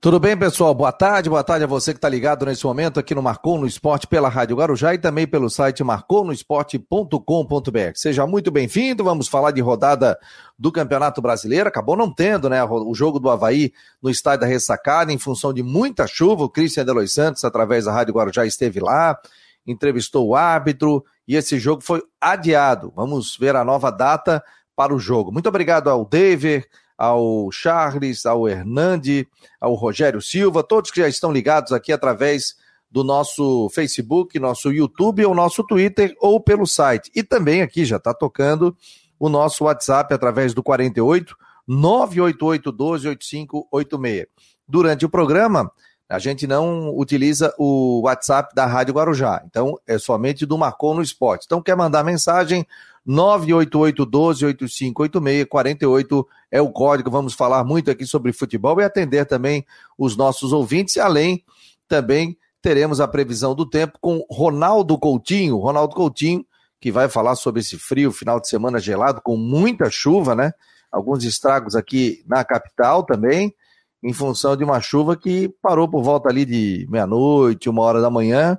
Tudo bem, pessoal? Boa tarde, boa tarde a você que está ligado nesse momento aqui no Marcou no Esporte pela Rádio Guarujá e também pelo site marconosport.com.br. Seja muito bem-vindo, vamos falar de rodada do Campeonato Brasileiro, acabou não tendo, né, o jogo do Havaí no estádio da Ressacada em função de muita chuva, o Cristian Delois Santos, através da Rádio Guarujá, esteve lá, entrevistou o árbitro e esse jogo foi adiado. Vamos ver a nova data para o jogo. Muito obrigado ao Dever, ao Charles, ao Hernande, ao Rogério Silva, todos que já estão ligados aqui através do nosso Facebook, nosso YouTube ou nosso Twitter ou pelo site. E também aqui já está tocando o nosso WhatsApp através do 48 988 12 8586. Durante o programa, a gente não utiliza o WhatsApp da Rádio Guarujá, então é somente do Marcou no Esporte. Então, quer mandar mensagem? 988-12-8586, 48 é o código. Vamos falar muito aqui sobre futebol e atender também os nossos ouvintes. Além, também teremos a previsão do tempo com Ronaldo Coutinho. Ronaldo Coutinho, que vai falar sobre esse frio, final de semana gelado, com muita chuva, né? Alguns estragos aqui na capital também, em função de uma chuva que parou por volta ali de meia-noite, uma hora da manhã.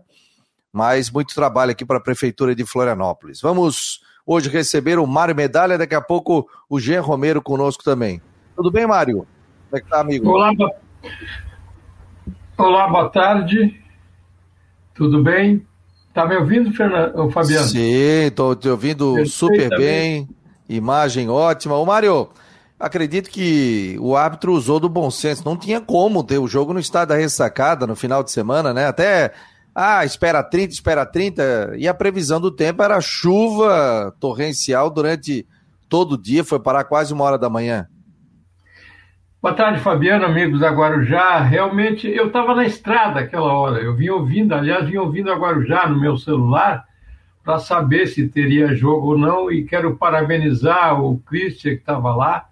Mas muito trabalho aqui para a Prefeitura de Florianópolis. Vamos hoje receber o Mário Medalha, daqui a pouco o Jean Romero conosco também. Tudo bem, Mário? Como é que tá, amigo? Olá, bo... Olá boa tarde. Tudo bem? Tá me ouvindo, Fernando, Fabiano? Sim, estou te ouvindo Perfeito super bem. Imagem ótima. Ô, Mário, acredito que o árbitro usou do bom senso. Não tinha como ter o jogo no estado da ressacada no final de semana, né? Até ah, espera 30, espera 30. E a previsão do tempo era chuva torrencial durante todo o dia, foi parar quase uma hora da manhã. Boa tarde, Fabiano, amigos da Guarujá. Realmente, eu estava na estrada aquela hora. Eu vim ouvindo, aliás, vim ouvindo a Guarujá no meu celular para saber se teria jogo ou não. E quero parabenizar o Christian que estava lá,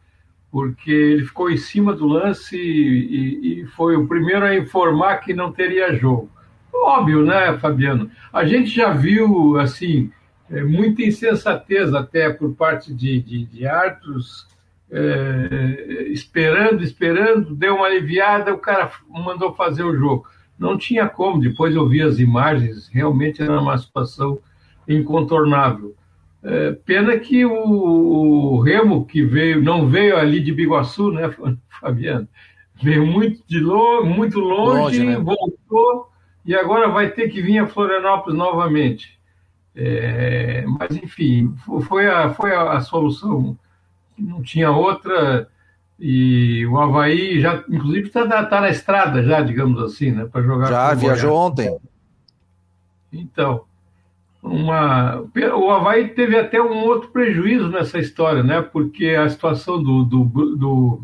porque ele ficou em cima do lance e, e, foi o primeiro a informar que não teria jogo. Óbvio, né, Fabiano? A gente já viu, assim, é, muita insensatez até por parte de, de, de Arthurs, é, esperando, esperando, deu uma aliviada, o cara mandou fazer o jogo. Não tinha como, depois eu vi as imagens, realmente era uma situação incontornável. É, pena que o, o, Remo, que veio, não veio ali de Biguaçu, né, Fabiano? Veio muito, de lo, muito longe, longe né? voltou e agora vai ter que vir a Florianópolis novamente. É, mas, enfim, foi a, foi a, a solução. Não tinha outra. E o Havaí já, inclusive, está tá na estrada já, digamos assim, né? Para jogar. Já viajou ontem. Então, uma, o Havaí teve até um outro prejuízo nessa história, né? Porque a situação do, do, do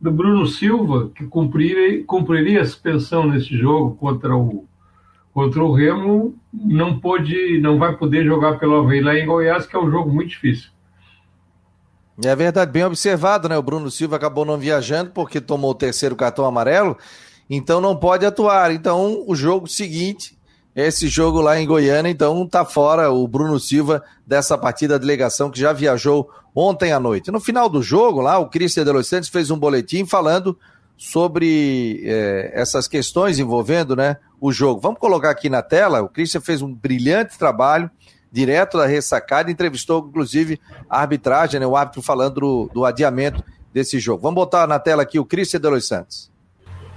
do Bruno Silva, que cumpriria, cumpriria a suspensão nesse jogo contra o, contra o Remo, não pôde, não vai poder jogar pelo Havaí lá em Goiás, que é um jogo muito difícil. É verdade, bem observado, né? O Bruno Silva acabou não viajando porque tomou o terceiro cartão amarelo, então não pode atuar. Então, o jogo seguinte, esse jogo lá em Goiânia, então tá fora o Bruno Silva dessa partida da delegação que já viajou ontem à noite. No final do jogo, lá, o Cristian de Los Santos fez um boletim falando sobre é, essas questões envolvendo né, o jogo. Vamos colocar aqui na tela. O Cristian fez um brilhante trabalho direto da ressacada, entrevistou inclusive a arbitragem, né, o árbitro falando do, do adiamento desse jogo. Vamos botar na tela aqui o Cristian de Los Santos.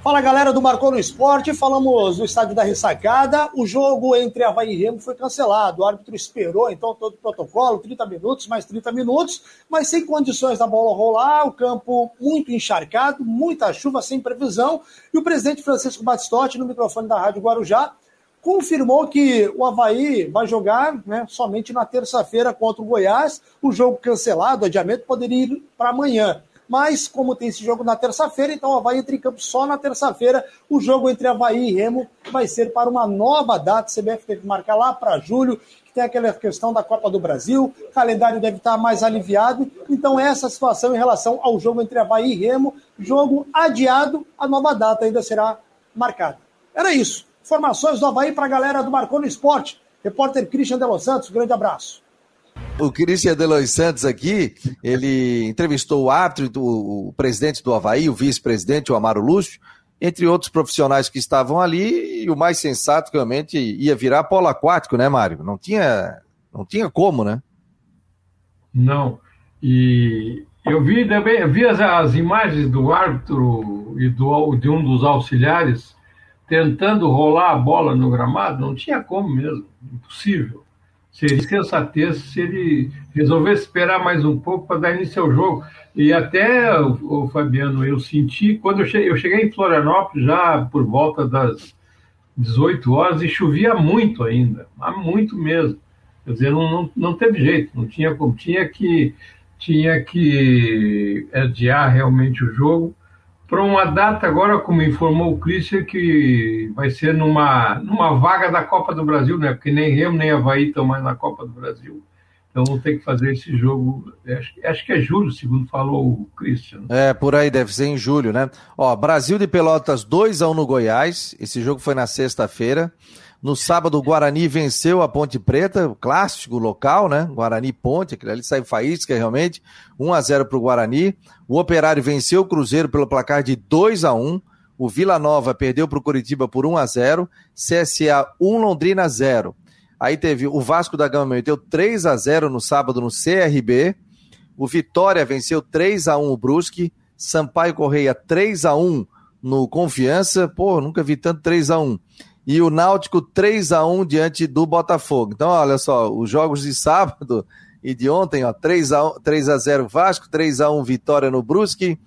Fala galera do Marcou no Esporte, falamos do estádio da ressacada. O jogo entre Havaí e Remo foi cancelado. O árbitro esperou então todo o protocolo, 30 minutos, mais 30 minutos, mas sem condições da bola rolar, o campo muito encharcado, muita chuva sem previsão. E o presidente Francisco Batistotti, no microfone da Rádio Guarujá, confirmou que o Havaí vai jogar né, somente na terça-feira contra o Goiás. O jogo cancelado, o adiamento poderia ir para amanhã mas como tem esse jogo na terça-feira, então o Havaí entra em campo só na terça-feira. O jogo entre Havaí e Remo vai ser para uma nova data. O CBF teve que marcar lá para julho, que tem aquela questão da Copa do Brasil, o calendário deve estar mais aliviado. Então, essa situação em relação ao jogo entre Havaí e Remo, jogo adiado, a nova data ainda será marcada. Era isso. Informações do Havaí para a galera do Marcou no Esporte. Repórter Christian de Los Santos, grande abraço. O Cristian Delois Santos aqui, ele entrevistou o árbitro, o, o presidente do Havaí, o vice-presidente, o Amaro Lúcio, entre outros profissionais que estavam ali, e o mais sensato realmente ia virar polo aquático, né, Mário? Não tinha, não tinha como, né? Não. E eu vi também, vi as, as imagens do árbitro e do, de um dos auxiliares tentando rolar a bola no gramado, não tinha como mesmo, impossível. Seria sensatez se ele resolvesse esperar mais um pouco para dar início ao jogo. E até, o, o Fabiano, eu senti, quando eu cheguei, eu cheguei em Florianópolis já por volta das 18 horas e chovia muito ainda, muito mesmo. Quer dizer, não, não, não teve jeito, não tinha como, tinha que, tinha que adiar realmente o jogo para uma data agora, como informou o Christian, que vai ser numa, numa vaga da Copa do Brasil, né? Porque nem Remo nem Havaí estão mais na Copa do Brasil. Então vão ter que fazer esse jogo. Acho, acho que é julho, segundo falou o Christian. É, por aí, deve ser em julho, né? Ó, Brasil de Pelotas 2x1 no Goiás. Esse jogo foi na sexta-feira. No sábado, o Guarani venceu a Ponte Preta, clássico local, né? Guarani Ponte, aquele ali sai faísca realmente. 1 a 0 para o Guarani. O Operário venceu o Cruzeiro pelo placar de 2 a 1 O Vila Nova perdeu para o Curitiba por 1 a 0 CSA 1, Londrina 0. Aí teve o Vasco da Gama meteu 3 a 0 no sábado no CRB. O Vitória venceu 3 a 1 o Brusque. Sampaio Correia 3 a 1 no Confiança. Pô, nunca vi tanto 3 a 1 e o Náutico 3 a 1 diante do Botafogo. Então, olha só, os jogos de sábado e de ontem, ó, 3 a 1, 3 a 0 Vasco, 3 a 1 Vitória no Brusque,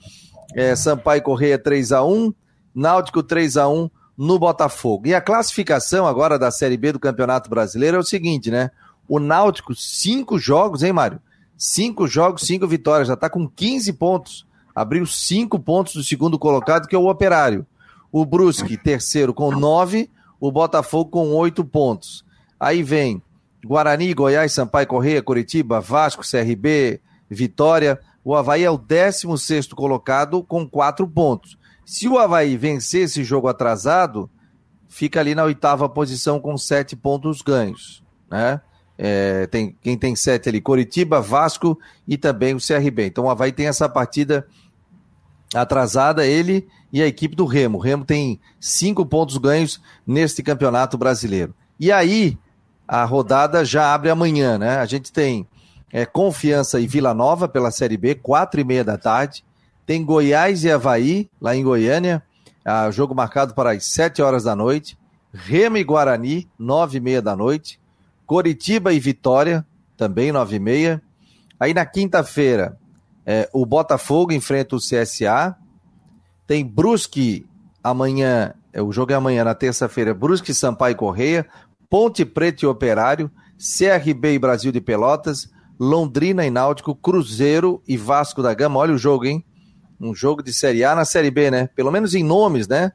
é, Sampaio Correia 3 a 1, Náutico 3 a 1 no Botafogo. E a classificação agora da Série B do Campeonato Brasileiro é o seguinte, né? O Náutico, cinco jogos, hein, Mário? Cinco jogos, cinco vitórias, já tá com 15 pontos. Abriu cinco pontos do segundo colocado, que é o Operário. O Brusque, terceiro, com nove o Botafogo com oito pontos. Aí vem Guarani, Goiás, Sampaio Correia, Curitiba, Vasco, CRB, Vitória. O Havaí é o 16 colocado com quatro pontos. Se o Havaí vencer esse jogo atrasado, fica ali na oitava posição com sete pontos ganhos. Né? É, tem, quem tem sete ali, Curitiba, Vasco e também o CRB. Então o Havaí tem essa partida atrasada, ele e a equipe do Remo. O Remo tem cinco pontos ganhos neste campeonato brasileiro. E aí, a rodada já abre amanhã, né? A gente tem é, Confiança e Vila Nova pela Série B, quatro e meia da tarde. Tem Goiás e Havaí, lá em Goiânia, a jogo marcado para as sete horas da noite. Remo e Guarani, nove e meia da noite. Coritiba e Vitória, também nove e meia. Aí na quinta-feira, é, o Botafogo enfrenta o CSA. Tem Brusque amanhã, é, o jogo é amanhã, na terça-feira, Brusque, Sampaio Correia, Ponte Preta e Operário, CRB e Brasil de Pelotas, Londrina e Náutico, Cruzeiro e Vasco da Gama. Olha o jogo, hein? Um jogo de Série A na Série B, né? Pelo menos em nomes, né?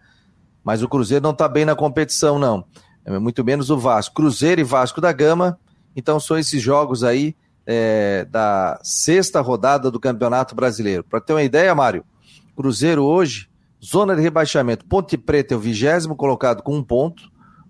Mas o Cruzeiro não tá bem na competição, não. É muito menos o Vasco. Cruzeiro e Vasco da Gama. Então são esses jogos aí é, da sexta rodada do Campeonato Brasileiro. Para ter uma ideia, Mário, Cruzeiro hoje, zona de rebaixamento. Ponte Preta é o vigésimo colocado com um ponto.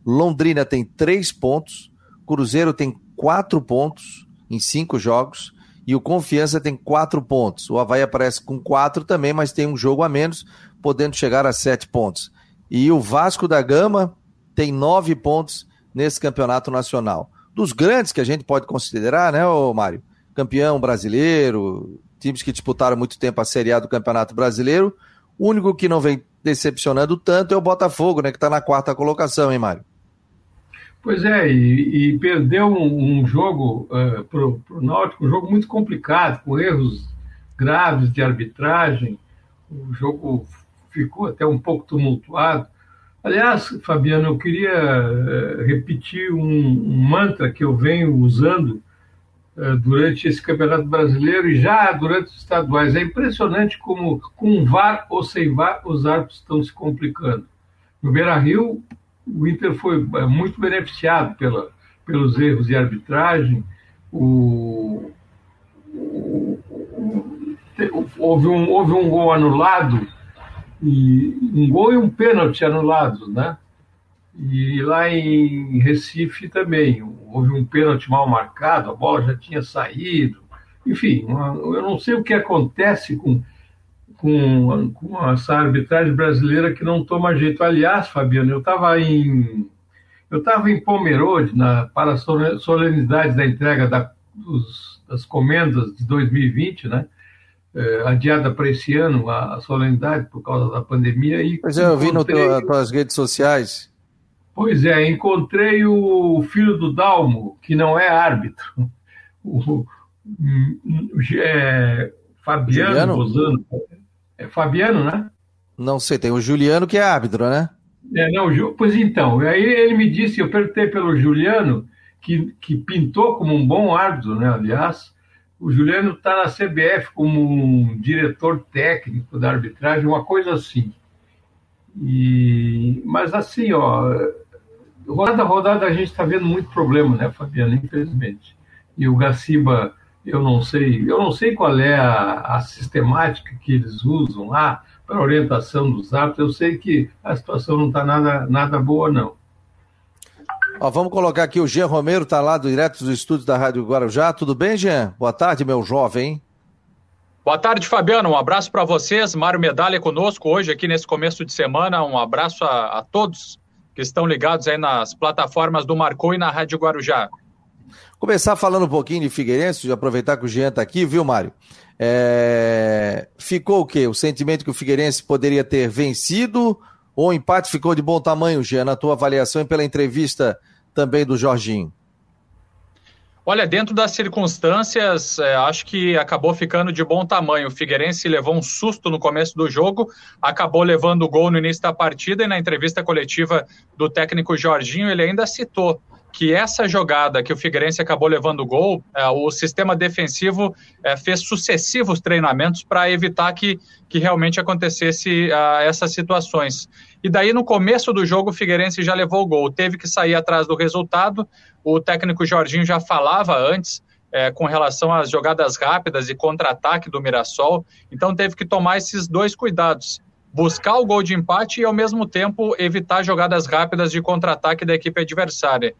Londrina tem três pontos. Cruzeiro tem quatro pontos em cinco jogos. E o Confiança tem quatro pontos. O Havaí aparece com quatro também, mas tem um jogo a menos, podendo chegar a sete pontos. E o Vasco da Gama tem nove pontos nesse campeonato nacional dos grandes que a gente pode considerar, né, Mário? Campeão brasileiro, times que disputaram muito tempo a Série A do Campeonato Brasileiro. O único que não vem decepcionando tanto é o Botafogo, né, que está na quarta colocação, hein, Mário? Pois é, e, e perdeu um, um jogo uh, para o Náutico, um jogo muito complicado, com erros graves de arbitragem. O jogo ficou até um pouco tumultuado. Aliás, Fabiano, eu queria uh, repetir um, um, mantra que eu venho usando durante esse Campeonato Brasileiro e já durante os estaduais. É impressionante como, com VAR ou sem VAR, os árbitros estão se complicando. No Beira Rio, o Inter foi eh, muito beneficiado pela, pelos erros de arbitragem. O, o, o, houve, um, houve um gol anulado e um gol e um pênalti anulados, né? E lá em Recife também houve um pênalti mal marcado, a bola já tinha saído. Enfim, eu não sei o que acontece com, com, com essa arbitragem brasileira que não toma jeito. Aliás, Fabiano, eu estava em eu estava em Pomerode na, para a solenidade da entrega da, dos, das comendas de 2020, né? É, adiada para esse ano a, a, solenidade por causa da pandemia. E pois é, eu vi nas tuas redes sociais. Pois é, encontrei o filho do Dalmo, que não é árbitro, o, é, Fabiano Bozano. É Fabiano, né? Não sei, tem o Juliano que é árbitro, né? É, não, pois então, aí ele me disse, eu perguntei pelo Juliano, que, que pintou como um bom árbitro, né? Aliás, o Juliano está na CBF como um diretor técnico da arbitragem, uma coisa assim. E, mas assim, ó, rodada a rodada a gente está vendo muito problema, né, Fabiano? Infelizmente. E o Gaciba, eu não sei, eu não sei qual é a, a sistemática que eles usam lá para orientação dos árbitros. Eu sei que a situação não está nada, nada boa, não. Ó, vamos colocar aqui o Jean Romero, está lá direto dos estúdios da Rádio Guarujá. Tudo bem, Jean? Boa tarde, meu jovem. Boa tarde, Fabiano. Um abraço para vocês. Mário Medalha conosco hoje aqui nesse começo de semana. Um abraço a, a todos que estão ligados aí nas plataformas do Marcou e na Rádio Guarujá. Começar falando um pouquinho de Figueirense, aproveitar que o Jean está aqui, viu, Mário? É... Ficou o quê? O sentimento que o Figueirense poderia ter vencido ou o empate ficou de bom tamanho, Jean, na tua avaliação e pela entrevista também do Jorginho? Olha, dentro das circunstâncias, é, acho que acabou ficando de bom tamanho. O Figueirense levou um susto no começo do jogo, acabou levando o gol no início da partida e na entrevista coletiva do técnico Jorginho, ele ainda citou que essa jogada que o Figueirense acabou levando o gol, é, o sistema defensivo é, fez sucessivos treinamentos para evitar que, que realmente acontecesse uh, essas situações. E daí, no começo do jogo, o Figueirense já levou o gol, teve que sair atrás do resultado. O técnico Jorginho já falava antes é, com relação às jogadas rápidas e contra-ataque do Mirassol, então teve que tomar esses dois cuidados buscar o gol de empate e, ao mesmo tempo, evitar jogadas rápidas de contra-ataque da equipe adversária.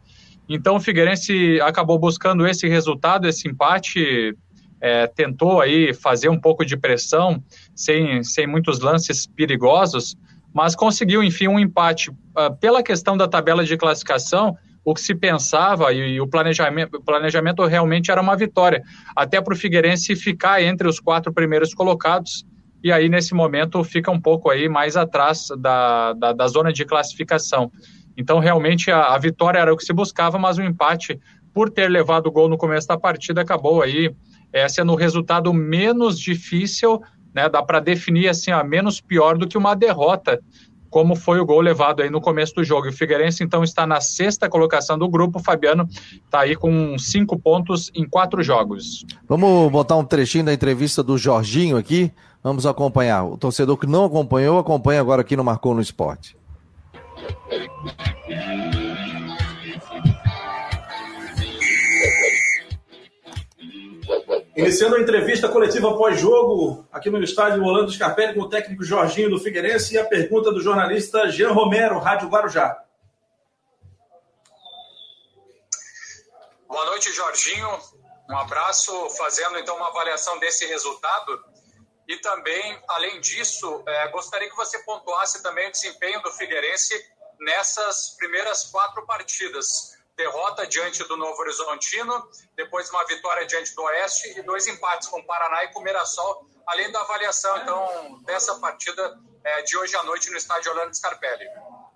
Então o Figueirense acabou buscando esse resultado, esse empate, é, tentou aí fazer um pouco de pressão, sem, sem muitos lances perigosos, mas conseguiu, enfim, um empate. Uh, pela questão da tabela de classificação, o que se pensava e, e o planejamento, o planejamento realmente era uma vitória, até para o Figueirense ficar entre os quatro primeiros colocados, e aí nesse momento fica um pouco aí mais atrás da, da, da zona de classificação. Então, realmente, a, a, vitória era o que se buscava, mas o empate, por ter levado o gol no começo da partida, acabou aí é, sendo o resultado menos difícil, né? Dá para definir assim, a menos pior do que uma derrota, como foi o gol levado aí no começo do jogo. E o Figueirense, então, está na sexta colocação do grupo. O Fabiano está aí com cinco pontos em quatro jogos. Vamos botar um trechinho da entrevista do Jorginho aqui. Vamos acompanhar. O torcedor que não acompanhou, acompanha agora aqui no Marcou no Esporte. Iniciando a entrevista coletiva pós-jogo, aqui no estádio Orlando Scarpelli, com o técnico Jorginho do Figueirense e a pergunta do jornalista Jean Romero, Rádio Guarujá. Boa noite, Jorginho. Um abraço, fazendo então uma avaliação desse resultado. E também, além disso, é, gostaria que você pontuasse também o desempenho do Figueirense nessas primeiras quatro partidas. Derrota diante do Novo Horizontino, depois uma vitória diante do Oeste e dois empates com Paraná e com Mirassol, além da avaliação, então, dessa partida é, de hoje à noite no estádio Orlando Scarpelli.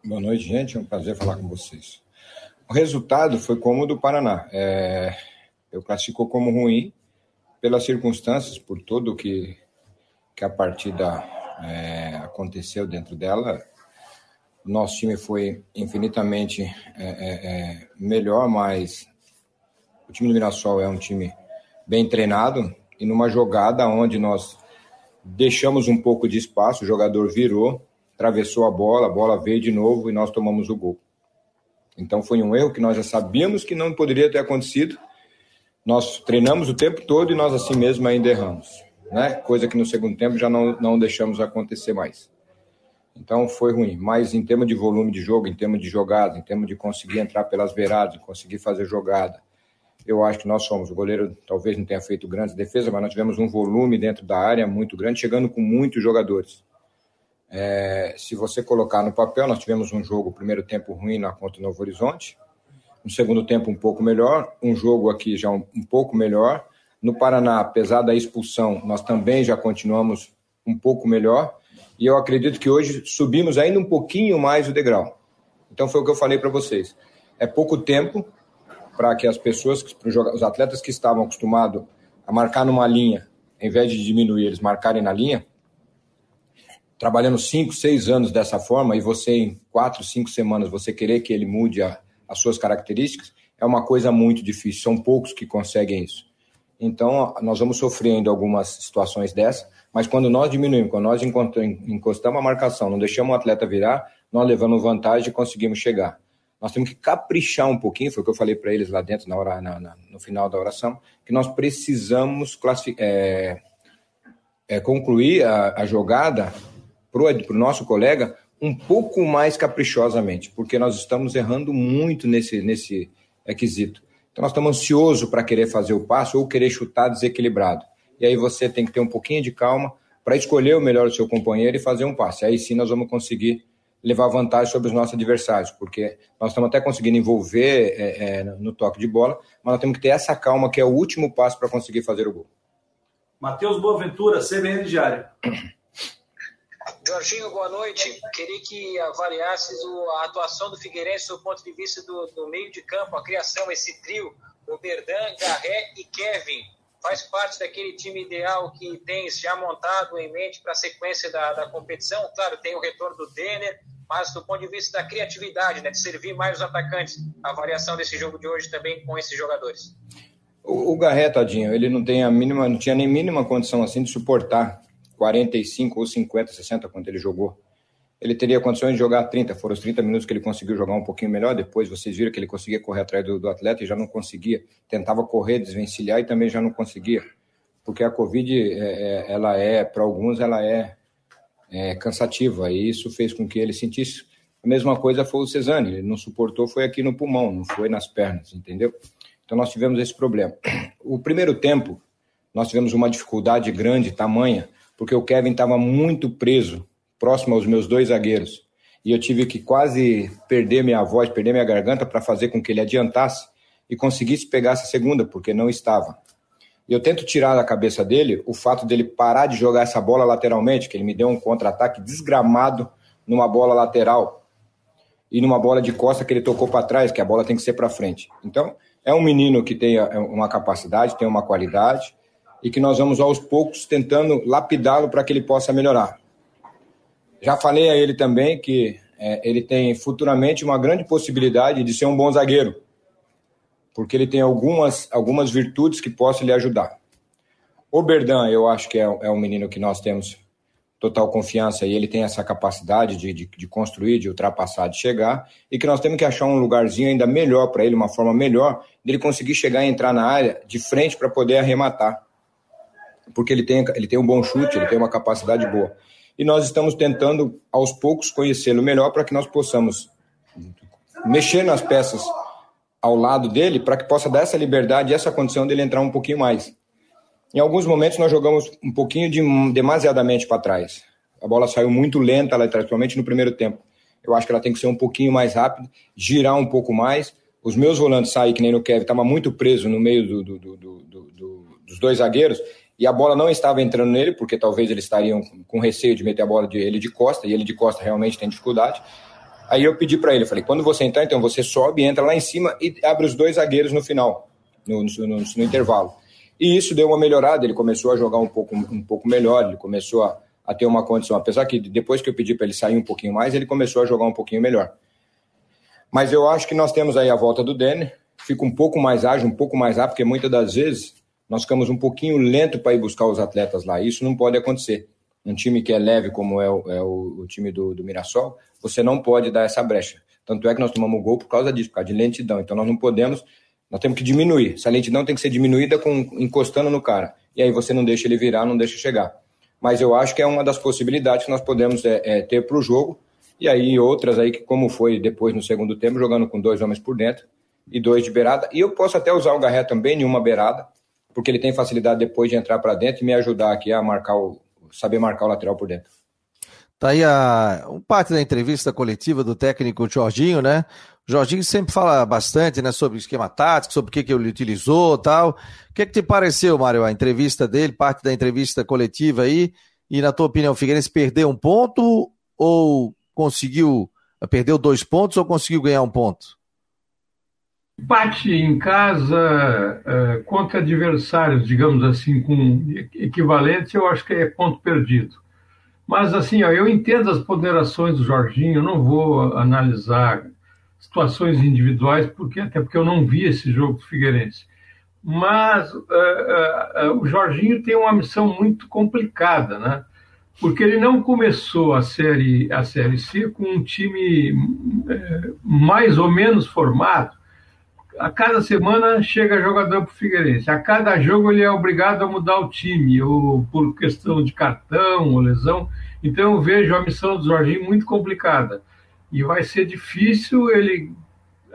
Boa noite, gente. É um prazer falar com vocês. O resultado foi como o do Paraná. É, eu classifico como ruim pelas circunstâncias, por tudo que que a partida é, aconteceu dentro dela. Nosso time foi infinitamente é, é, é, melhor, mas o time do Mirassol é um time bem treinado e numa jogada onde nós deixamos um pouco de espaço, o jogador virou, atravessou a bola, a bola veio de novo e nós tomamos o gol. Então foi um erro que nós já sabíamos que não poderia ter acontecido. Nós treinamos o tempo todo e nós assim mesmo ainda erramos né? Coisa que no segundo tempo já não, não deixamos acontecer mais. Então foi ruim, mas em termos de volume de jogo, em termos de jogada, em termos de conseguir entrar pelas beiradas, conseguir fazer jogada, Eu acho que nós somos. O goleiro talvez não tenha feito grandes defesas, mas nós tivemos um volume dentro da área muito grande, chegando com muitos jogadores. É, se você colocar no papel, nós tivemos um jogo, primeiro tempo ruim na contra o Novo Horizonte, um segundo tempo um pouco melhor, um jogo aqui já um, um pouco melhor. No Paraná, apesar da expulsão, nós também já continuamos um pouco melhor. E eu acredito que hoje subimos ainda um pouquinho mais o degrau. Então foi o que eu falei para vocês. É pouco tempo para que as pessoas, os atletas que estavam acostumados a marcar numa linha, em vez de diminuir, eles marcarem na linha, trabalhando cinco, seis anos dessa forma, e você em quatro, cinco semanas, você querer que ele mude a, as suas características, é uma coisa muito difícil. São poucos que conseguem isso. Então, nós vamos sofrendo algumas situações dessas, mas quando nós diminuímos, quando nós encostamos a marcação, não deixamos o atleta virar, nós levamos vantagem e conseguimos chegar. Nós temos que caprichar um pouquinho, foi o que eu falei para eles lá dentro, na hora, na, na, no final da oração, que nós precisamos é, é, concluir a, a jogada para o nosso colega um pouco mais caprichosamente, porque nós estamos errando muito nesse, nesse requisito. Então, nós estamos ansiosos para querer fazer o passo ou querer chutar desequilibrado e aí você tem que ter um pouquinho de calma para escolher o melhor do seu companheiro e fazer um passe. Aí sim nós vamos conseguir levar vantagem sobre os nossos adversários, porque nós estamos até conseguindo envolver é, é, no toque de bola, mas nós temos que ter essa calma que é o último passo para conseguir fazer o gol. Matheus Boaventura, CBN Diário. Jorginho, boa noite. Queria que avaliasse a atuação do Figueirense do ponto de vista do, do meio de campo, a criação, esse trio, o Berdan, Garré e Kevin faz parte daquele time ideal que tem já montado em mente para a sequência da, da competição. Claro, tem o retorno do Denner, mas do ponto de vista da criatividade, né, de servir mais os atacantes, a variação desse jogo de hoje também com esses jogadores. O, o Garré, tadinho, ele não tem a mínima, não tinha nem mínima condição assim de suportar 45 ou 50, 60 quando ele jogou ele teria condições de jogar 30. Foram os 30 minutos que ele conseguiu jogar um pouquinho melhor. Depois vocês viram que ele conseguia correr atrás do, do atleta e já não conseguia. Tentava correr, desvencilhar e também já não conseguia. Porque a Covid, é, é, ela é, para alguns, ela é, é, cansativa. E isso fez com que ele sentisse. A mesma coisa foi o Cesani. Ele não suportou, foi aqui no pulmão, não foi nas pernas, entendeu? Então nós tivemos esse problema. O primeiro tempo, nós tivemos uma dificuldade grande, tamanha, porque o Kevin estava muito preso próximo aos meus dois zagueiros. E eu tive que quase perder minha voz, perder minha garganta para fazer com que ele adiantasse e conseguisse pegar essa segunda, porque não estava. E eu tento tirar da cabeça dele o fato dele parar de jogar essa bola lateralmente, que ele me deu um contra-ataque desgramado numa bola lateral e numa bola de costa que ele tocou para trás, que a bola tem que ser para frente. Então, é um menino que tem é, uma capacidade, tem uma qualidade e que nós vamos aos poucos tentando lapidá-lo para que ele possa melhorar. Já falei a ele também que é, ele tem futuramente uma grande possibilidade de ser um bom zagueiro, porque ele tem algumas, algumas virtudes que possam lhe ajudar. O Berdan, eu acho que é, é um menino que nós temos total confiança e ele tem essa capacidade de, de, de, construir, de ultrapassar, de chegar, e que nós temos que achar um lugarzinho ainda melhor para ele, uma forma melhor, dele conseguir chegar e entrar na área de frente para poder arrematar. Porque ele tem, ele tem um bom chute, ele tem uma capacidade boa e nós estamos tentando aos poucos conhecê-lo melhor para que nós possamos mexer nas peças ao lado dele para que possa dar essa liberdade essa condição dele entrar um pouquinho mais. Em alguns momentos nós jogamos um pouquinho de, demasiadamente para trás. A bola saiu muito lenta, principalmente no primeiro tempo. Eu acho que ela tem que ser um pouquinho mais rápida, girar um pouco mais. Os meus volantes sair, que nem no Kevin, estava muito preso no meio do, do, do, dos dois zagueiros e a bola não estava entrando nele, porque talvez eles estariam com receio de meter a bola de ele de costa, e ele de costa realmente tem dificuldade. Aí eu pedi para ele, falei, quando você entrar, então você sobe, entra lá em cima e abre os dois zagueiros no final, no, no, no, no intervalo. E isso deu uma melhorada, ele começou a jogar um pouco, um pouco melhor, ele começou a, a ter uma condição, apesar que depois que eu pedi para ele sair um pouquinho mais, ele começou a jogar um pouquinho melhor. Mas eu acho que nós temos aí a volta do Denner, fica um pouco mais ágil, um pouco mais rápido, porque muitas das vezes nós ficamos um pouquinho lento para ir buscar os atletas lá. Isso não pode acontecer. Um time que é leve, como é o, é o, time do, do Mirassol, você não pode dar essa brecha. Tanto é que nós tomamos gol por causa disso, por causa de lentidão. Então nós não podemos, nós temos que diminuir. Essa lentidão tem que ser diminuída com encostando no cara. E aí você não deixa ele virar, não deixa chegar. Mas eu acho que é uma das possibilidades que nós podemos é, é, ter para o jogo. E aí outras aí, que como foi depois no segundo tempo, jogando com dois homens por dentro, e dois de beirada. E eu posso até usar o Garré também em uma beirada, porque ele tem facilidade depois de entrar para dentro e me ajudar aqui a marcar o, saber marcar o lateral por dentro. Tá aí a um parte da entrevista coletiva do técnico Jorginho, né? O Jorginho sempre fala bastante, né, sobre esquema tático, sobre o que, que ele utilizou tal. O que, que te pareceu, Mário, a entrevista dele, parte da entrevista coletiva aí? E na tua opinião, o Figueirense perdeu um ponto ou conseguiu, perdeu dois pontos ou conseguiu ganhar um ponto? Bate em casa uh, contra adversários, digamos assim, com equivalentes, eu acho que é ponto perdido. Mas, assim, ó, eu entendo as ponderações do Jorginho, eu não vou analisar situações individuais, porque até porque eu não vi esse jogo do Figueirense. Mas uh, uh, o Jorginho tem uma missão muito complicada, né? Porque ele não começou a série, a série C com um time mais ou menos formado a cada semana chega jogador para o Figueirense. A cada jogo ele é obrigado a mudar o time, ou por questão de cartão ou lesão. Então eu vejo a missão do Jorginho muito complicada. E vai ser difícil ele,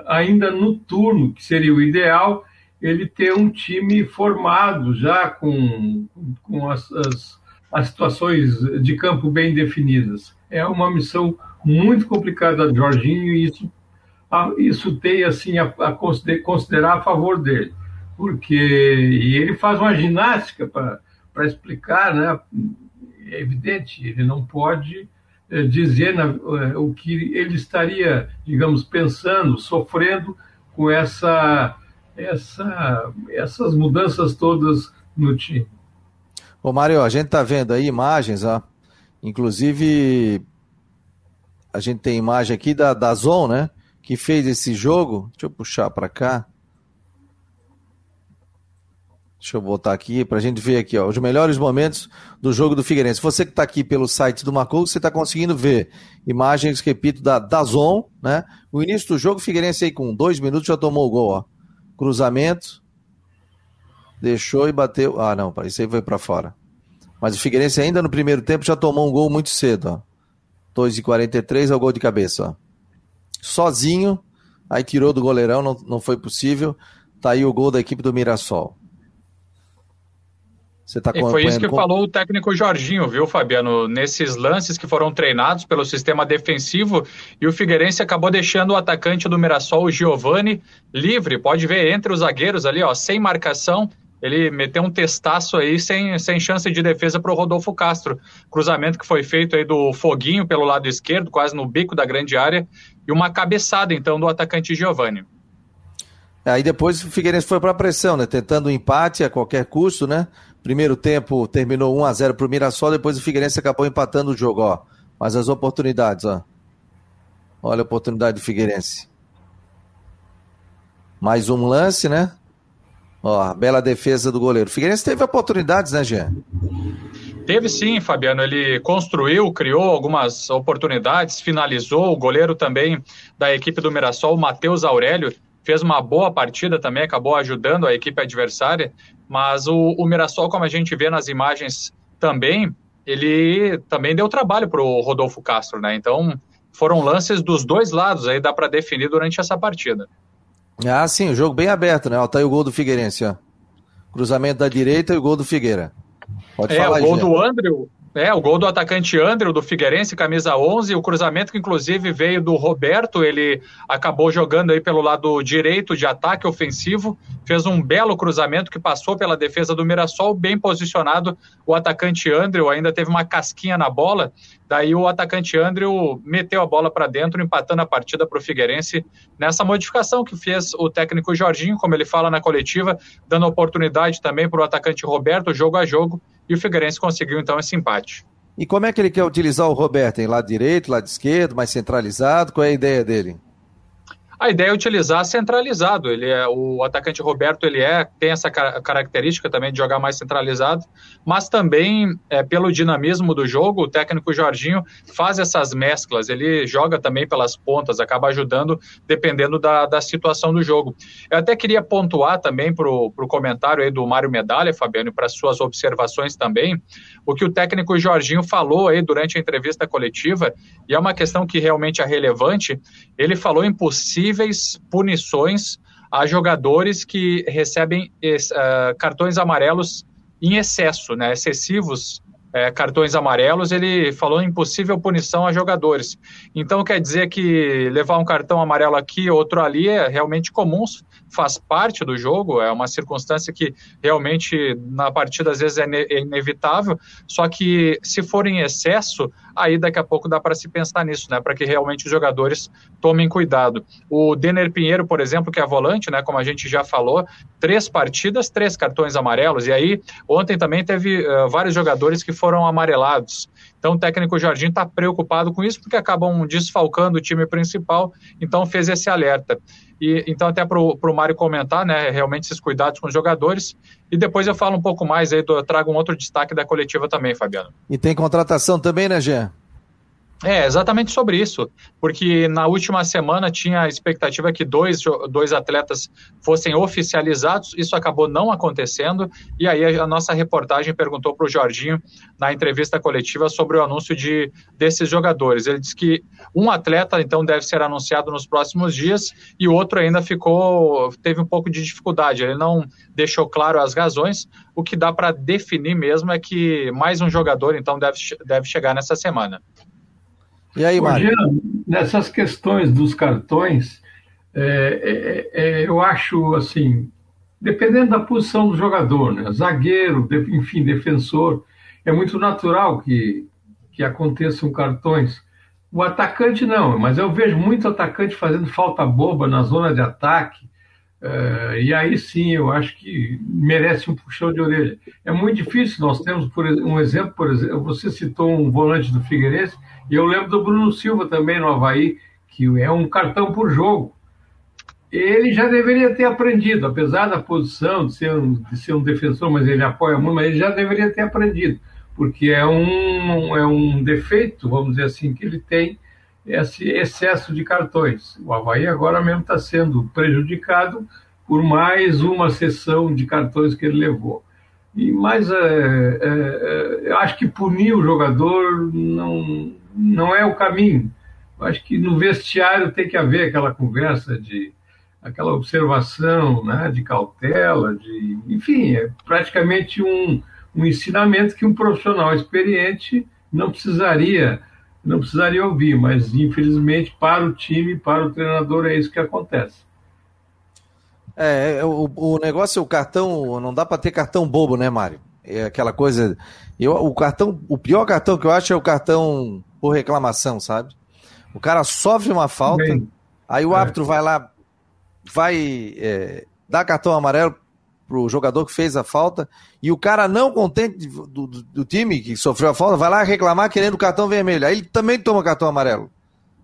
ainda no turno, que seria o ideal, ele ter um time formado já com, com as, as, as situações de campo bem definidas. É uma missão muito complicada do Jorginho e isso isso tem assim a, a considerar a favor dele, porque e ele faz uma ginástica para explicar, né? É evidente, ele não pode é, dizer na, é, o que ele estaria, digamos, pensando, sofrendo com essa, essa, essas mudanças todas no time. Ô Mário, a gente está vendo aí imagens, ó, inclusive a gente tem imagem aqui da, da Zon, né? Que fez esse jogo. Deixa eu puxar para cá. Deixa eu botar aqui para a gente ver aqui, ó, os melhores momentos do jogo do Figueirense. Você que está aqui pelo site do Marcou, você está conseguindo ver imagens, repito, da Dazon, né? O início do jogo, Figueirense aí com dois minutos já tomou o gol, ó. Cruzamento, deixou e bateu. Ah, não, isso aí foi para fora. Mas o Figueirense ainda no primeiro tempo já tomou um gol muito cedo, ó. 2 e 43 é o gol de cabeça, ó sozinho, aí tirou do goleirão, não, não foi possível. Tá aí o gol da equipe do Mirassol. Você tá e foi isso que falou o técnico Jorginho, viu, Fabiano? Nesses lances que foram treinados pelo sistema defensivo e o Figueirense acabou deixando o atacante do Mirassol, o Giovani, livre. Pode ver entre os zagueiros ali, ó, sem marcação. Ele meteu um testaço aí sem, sem chance de defesa para o Rodolfo Castro. Cruzamento que foi feito aí do Foguinho pelo lado esquerdo, quase no bico da grande área e uma cabeçada, então, do atacante Giovani. Aí depois o Figueirense foi para a pressão, né? Tentando um empate a qualquer custo, né? Primeiro tempo terminou 1 a 0 para o Mirassol, depois o Figueirense acabou empatando o jogo, ó. Mas as oportunidades, ó. Olha a oportunidade do Figueirense. Mais um lance, né? Ó, bela defesa do goleiro. O Figueirense teve oportunidades, né, Jean? Teve sim, Fabiano. Ele construiu, criou algumas oportunidades, finalizou. O goleiro também da equipe do Mirassol, o Matheus Aurélio, fez uma boa partida também, acabou ajudando a equipe adversária. Mas o, o Mirassol, como a gente vê nas imagens também, ele também deu trabalho para o Rodolfo Castro, né? Então foram lances dos dois lados aí, dá para definir durante essa partida. Ah, sim, o jogo bem aberto, né? Ó, tá aí o gol do Figueirense, ó. Cruzamento da direita e o gol do Figueira. Pode é, falar, o gol do Andrew, é, o gol do atacante Andrew, do Figueirense, camisa 11, o cruzamento que inclusive veio do Roberto, ele acabou jogando aí pelo lado direito de ataque ofensivo, fez um belo cruzamento que passou pela defesa do Mirassol, bem posicionado, o atacante Andrew ainda teve uma casquinha na bola, daí o atacante Andrew meteu a bola para dentro, empatando a partida para o Figueirense, nessa modificação que fez o técnico Jorginho, como ele fala na coletiva, dando oportunidade também para o atacante Roberto, jogo a jogo, e o Figueirense conseguiu então esse empate. E como é que ele quer utilizar o Roberto? Em lado direito, lado esquerdo, mais centralizado? Qual é a ideia dele? A ideia é utilizar centralizado. Ele é o atacante Roberto, ele é tem essa característica também de jogar mais centralizado, mas também é, pelo dinamismo do jogo, o técnico Jorginho faz essas mesclas. Ele joga também pelas pontas, acaba ajudando dependendo da, da situação do jogo. Eu até queria pontuar também para o comentário aí do Mário Medalha, Fabiano, para suas observações também, o que o técnico Jorginho falou aí durante a entrevista coletiva, e é uma questão que realmente é relevante. Ele falou em possível possíveis punições há jogadores que recebem uh, cartões amarelos em excesso, né, excessivos é, cartões amarelos, ele falou em possível punição a jogadores. Então quer dizer que levar um cartão amarelo aqui, outro ali é realmente comum, faz parte do jogo, é uma circunstância que realmente na partida às vezes é, é inevitável, só que se for em excesso, aí daqui a pouco dá para se pensar nisso, né, para que realmente os jogadores tomem cuidado. O Denner Pinheiro, por exemplo, que é volante, né, como a gente já falou, três partidas, três cartões amarelos, e aí ontem também teve uh, vários jogadores que foram amarelados. Então o técnico Jardim está preocupado com isso porque acabam desfalcando o time principal, então fez esse alerta. E então até para o Mário comentar, né, realmente esses cuidados com os jogadores. E depois eu falo um pouco mais aí, eu trago um outro destaque da coletiva também, Fabiano. E tem contratação também, né, Jean? É, exatamente sobre isso, porque na última semana tinha a expectativa que dois, dois atletas fossem oficializados, isso acabou não acontecendo, e aí a nossa reportagem perguntou para o Jorginho, na entrevista coletiva, sobre o anúncio de, desses jogadores. Ele disse que um atleta, então, deve ser anunciado nos próximos dias, e o outro ainda ficou, teve um pouco de dificuldade, ele não deixou claro as razões, o que dá para definir mesmo é que mais um jogador, então, deve, deve chegar nessa semana. E aí, Mário? Nessas questões dos cartões, é, é, é, eu acho assim, dependendo da posição do jogador, né? zagueiro, enfim, defensor, é muito natural que, que aconteçam cartões. O atacante não, mas eu vejo muito atacante fazendo falta boba na zona de ataque, é, e aí sim eu acho que merece um puxão de orelha. É muito difícil, nós temos por um exemplo, por exemplo, você citou um volante do Figueirense, e eu lembro do Bruno Silva também no Havaí, que é um cartão por jogo. Ele já deveria ter aprendido, apesar da posição de ser um, de ser um defensor, mas ele apoia muito, mas ele já deveria ter aprendido, porque é um, é um defeito, vamos dizer assim, que ele tem esse excesso de cartões. O Havaí agora mesmo está sendo prejudicado por mais uma sessão de cartões que ele levou. E mais, é, é, é, acho que punir o jogador não, não é o caminho. Eu acho que no vestiário tem que haver aquela conversa de aquela observação, né, de cautela, de, enfim, é praticamente um, um ensinamento que um profissional experiente não precisaria não precisaria ouvir, mas infelizmente para o time, para o treinador é isso que acontece. É, é o, o negócio, o cartão, não dá para ter cartão bobo, né, Mário? É aquela coisa. Eu, o cartão, o pior cartão que eu acho é o cartão por reclamação, sabe? O cara sofre uma falta, Bem, aí o é. árbitro vai lá, vai é, dar cartão amarelo pro jogador que fez a falta, e o cara não contente do, do, do, time que sofreu a falta, vai lá reclamar querendo cartão vermelho. Aí ele também toma cartão amarelo,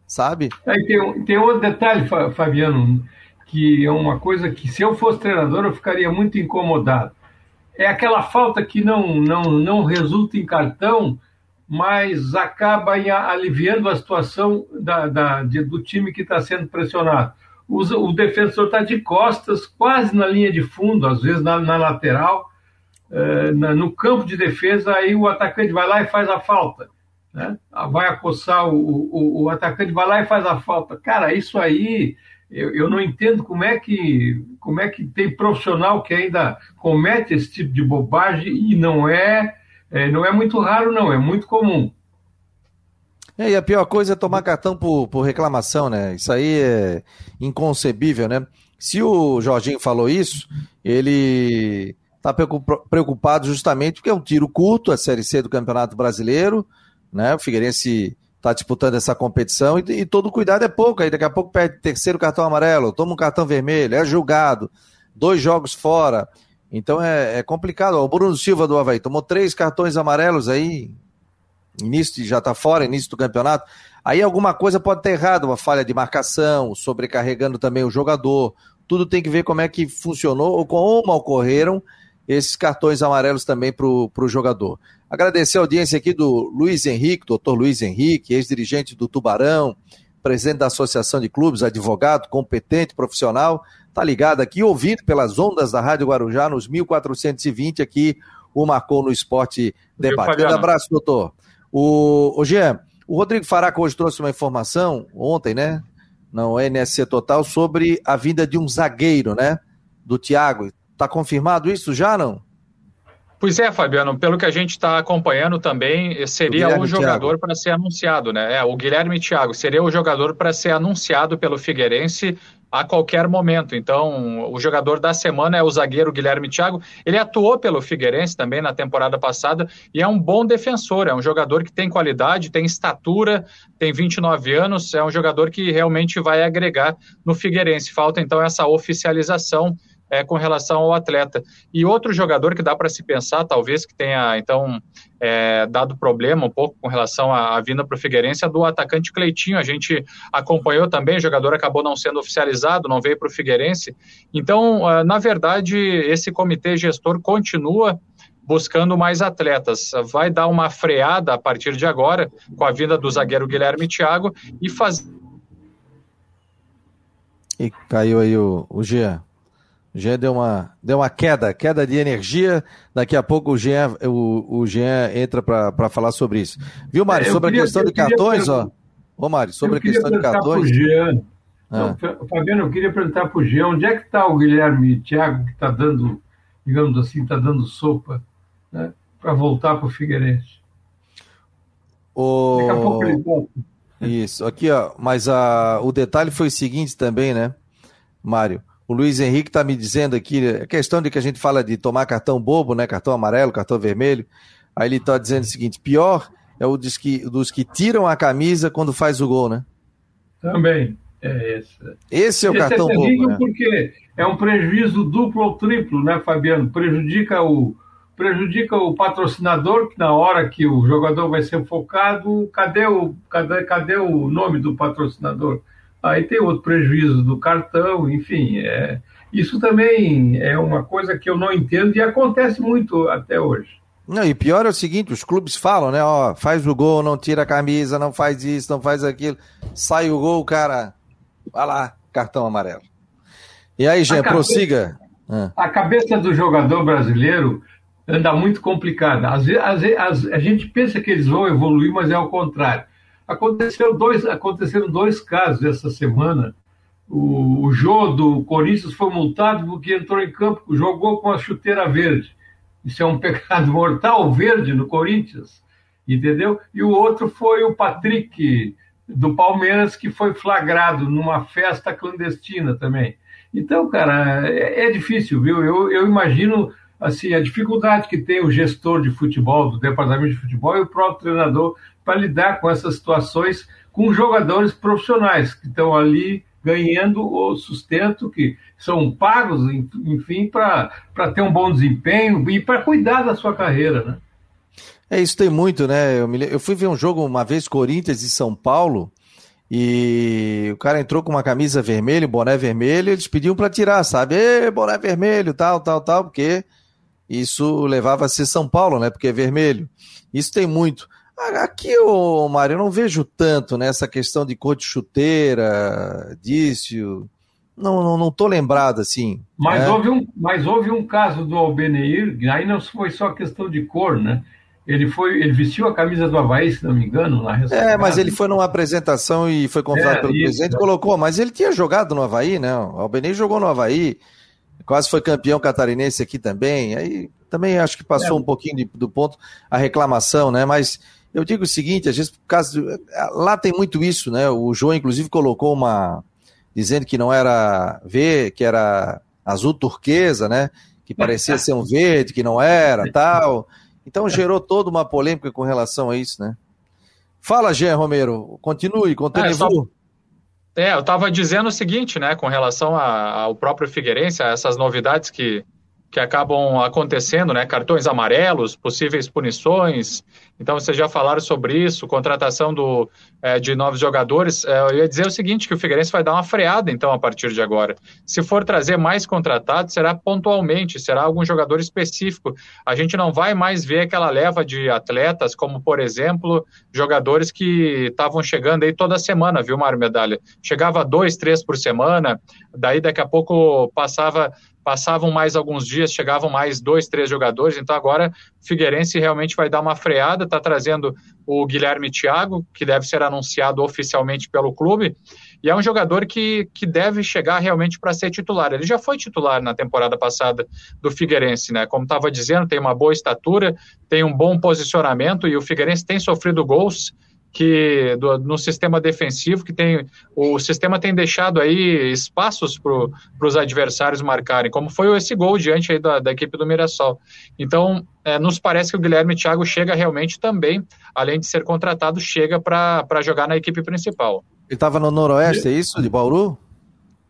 sabe? Aí tem, tem outro detalhe, Fabiano, que é uma coisa que se eu fosse treinador eu ficaria muito incomodado. É aquela falta que não, não, não resulta em cartão, mas acaba aliviando a situação da, da, de, do time que está sendo pressionado. O, defensor está de costas, quase na linha de fundo, às vezes na, na lateral, eh, na, no campo de defesa, aí o atacante vai lá e faz a falta. Né? Vai acossar o, o, o atacante, vai lá e faz a falta. Cara, isso aí eu, eu, não entendo como é que como é que tem profissional que ainda comete esse tipo de bobagem e não é é, não é muito raro, não, é muito comum. É, e a pior coisa é tomar cartão por, por reclamação, né? Isso aí é inconcebível, né? Se o Jorginho falou isso, ele está preocupado justamente porque é um tiro curto, a Série C do Campeonato Brasileiro, né? O Figueirense está disputando essa competição e, e, todo cuidado é pouco. Aí daqui a pouco perde terceiro cartão amarelo, toma um cartão vermelho, é julgado, dois jogos fora. Então é, é complicado. O Bruno Silva do Havaí tomou três cartões amarelos aí, início já está fora, início do campeonato. Aí alguma coisa pode ter errado, uma falha de marcação, sobrecarregando também o jogador. Tudo tem que ver como é que funcionou ou como ocorreram esses cartões amarelos também para o jogador. Agradecer a audiência aqui do Luiz Henrique, doutor Luiz Henrique, ex-dirigente do Tubarão, presidente da Associação de Clubes, advogado, competente, profissional tá ligado aqui, ouvido pelas ondas da Rádio Guarujá nos 1420 aqui, o Marcou no Esporte Debate. Um abraço, doutor. O, o Jean, o Rodrigo Faraco hoje trouxe uma informação, ontem, né? no NSC Total sobre a vinda de um zagueiro, né? Do Thiago. Tá confirmado isso já, não? Pois é, Fabiano, pelo que a gente está acompanhando também, seria o, o jogador para ser anunciado, né? É, o Guilherme Thiago seria o jogador para ser anunciado pelo Figueirense a qualquer momento. Então, o jogador da semana é o zagueiro Guilherme Thiago. Ele atuou pelo Figueirense também na temporada passada e é um bom defensor, é um jogador que tem qualidade, tem estatura, tem 29 anos, é um jogador que realmente vai agregar no Figueirense. Falta então essa oficialização é, com relação ao atleta. E outro jogador que dá para se pensar, talvez que tenha então é, dado problema um pouco com relação à, à vinda para o Figueirense, é do atacante Cleitinho. A gente acompanhou também, o jogador acabou não sendo oficializado, não veio para o Figueirense. Então, uh, na verdade, esse comitê gestor continua buscando mais atletas. Vai dar uma freada a partir de agora, com a vinda do zagueiro Guilherme Thiago, e fazer. E caiu aí o, o Jean. O Jean deu uma, deu uma queda, queda de energia. Daqui a pouco o Jean, o, o Jean entra para falar sobre isso. Viu, Mário? É, sobre queria, a questão de cartões, ó. Ô, Mário, sobre a questão de cartões. Jean, ah. Não, Fabiano, eu queria perguntar para o Jean onde é que está o Guilherme Thiago, que está dando, digamos assim, está dando sopa né, para voltar para o Figueirense. O... Daqui a pouco ele volta. Isso, aqui, ó. Mas a, o detalhe foi o seguinte também, né, Mário? O Luiz Henrique está me dizendo aqui, a questão de que a gente fala de tomar cartão bobo, né? Cartão amarelo, cartão vermelho. Aí ele está dizendo o seguinte: pior é o dos que, dos que tiram a camisa quando faz o gol, né? Também. É esse. esse é o esse é cartão é bobo. Né? Porque é um prejuízo duplo ou triplo, né, Fabiano? Prejudica o, prejudica o patrocinador, que na hora que o jogador vai ser focado, cadê o, cadê, cadê o nome do patrocinador? Aí tem outro prejuízo do cartão, enfim. É, isso também é uma coisa que eu não entendo e acontece muito até hoje. Não, e pior é o seguinte, os clubes falam, né? Ó, faz o gol, não tira a camisa, não faz isso, não faz aquilo. Sai o gol, cara. Vai lá, cartão amarelo. E aí, Jean, prossiga. Ah. A cabeça do jogador brasileiro anda muito complicada. Às vezes, às vezes, a gente pensa que eles vão evoluir, mas é o contrário. Aconteceu dois, aconteceram dois casos essa semana. O, o Jô do Corinthians foi multado porque entrou em campo, jogou com a chuteira verde. Isso é um pecado mortal verde no Corinthians, entendeu? E o outro foi o Patrick do Palmeiras, que foi flagrado numa festa clandestina também. Então, cara, é, é difícil, viu? Eu, eu imagino assim a dificuldade que tem o gestor de futebol, do departamento de futebol e o próprio treinador para lidar com essas situações com jogadores profissionais que estão ali ganhando o sustento, que são pagos, enfim, para ter um bom desempenho e para cuidar da sua carreira, né? É, isso tem muito, né? Eu, me... eu fui ver um jogo uma vez, Corinthians e São Paulo, e o cara entrou com uma camisa vermelha, boné vermelho, eles pediam para tirar, sabe? Ê, boné vermelho, tal, tal, tal, porque isso levava a ser São Paulo, né? Porque é vermelho. Isso tem muito. Aqui, ô, Mário, eu não vejo tanto nessa né, questão de cor de chuteira, disso. Não, não, não tô lembrado assim. Mas, né? houve um, mas houve um caso do Albeneir, aí não foi só questão de cor, né? Ele foi, ele vestiu a camisa do Havaí, se não me engano, na É, mas ele foi numa apresentação e foi contratado é, pelo isso, presidente e colocou, mas ele tinha jogado no Havaí, né? O Albenei jogou no Havaí, quase foi campeão catarinense aqui também. Aí também acho que passou é. um pouquinho de, do ponto a reclamação, né? Mas eu digo o seguinte, às vezes, por causa. Lá tem muito isso, né? O João, inclusive, colocou uma. dizendo que não era V, que era azul turquesa, né? Que parecia ser um verde, que não era, tal. Então gerou toda uma polêmica com relação a isso, né? Fala, Jean Romero, continue, continue. É, só... é eu estava dizendo o seguinte, né, com relação a, ao próprio Figueirense, a essas novidades que, que acabam acontecendo, né? Cartões amarelos, possíveis punições. Então, vocês já falaram sobre isso, contratação do, é, de novos jogadores. É, eu ia dizer o seguinte, que o Figueirense vai dar uma freada, então, a partir de agora. Se for trazer mais contratados, será pontualmente, será algum jogador específico. A gente não vai mais ver aquela leva de atletas, como, por exemplo, jogadores que estavam chegando aí toda semana, viu, Mário Medalha? Chegava dois, três por semana, daí daqui a pouco passava passavam mais alguns dias, chegavam mais dois, três jogadores, então agora o Figueirense realmente vai dar uma freada, está trazendo o Guilherme Thiago, que deve ser anunciado oficialmente pelo clube, e é um jogador que, que deve chegar realmente para ser titular. Ele já foi titular na temporada passada do Figueirense, né? Como estava dizendo, tem uma boa estatura, tem um bom posicionamento e o Figueirense tem sofrido gols que do, no sistema defensivo que tem o sistema tem deixado aí espaços para os adversários marcarem, como foi esse gol diante aí da, da equipe do Mirassol. Então, é, nos parece que o Guilherme Thiago chega realmente também, além de ser contratado, chega para jogar na equipe principal. Ele estava no Noroeste, é isso, de Bauru?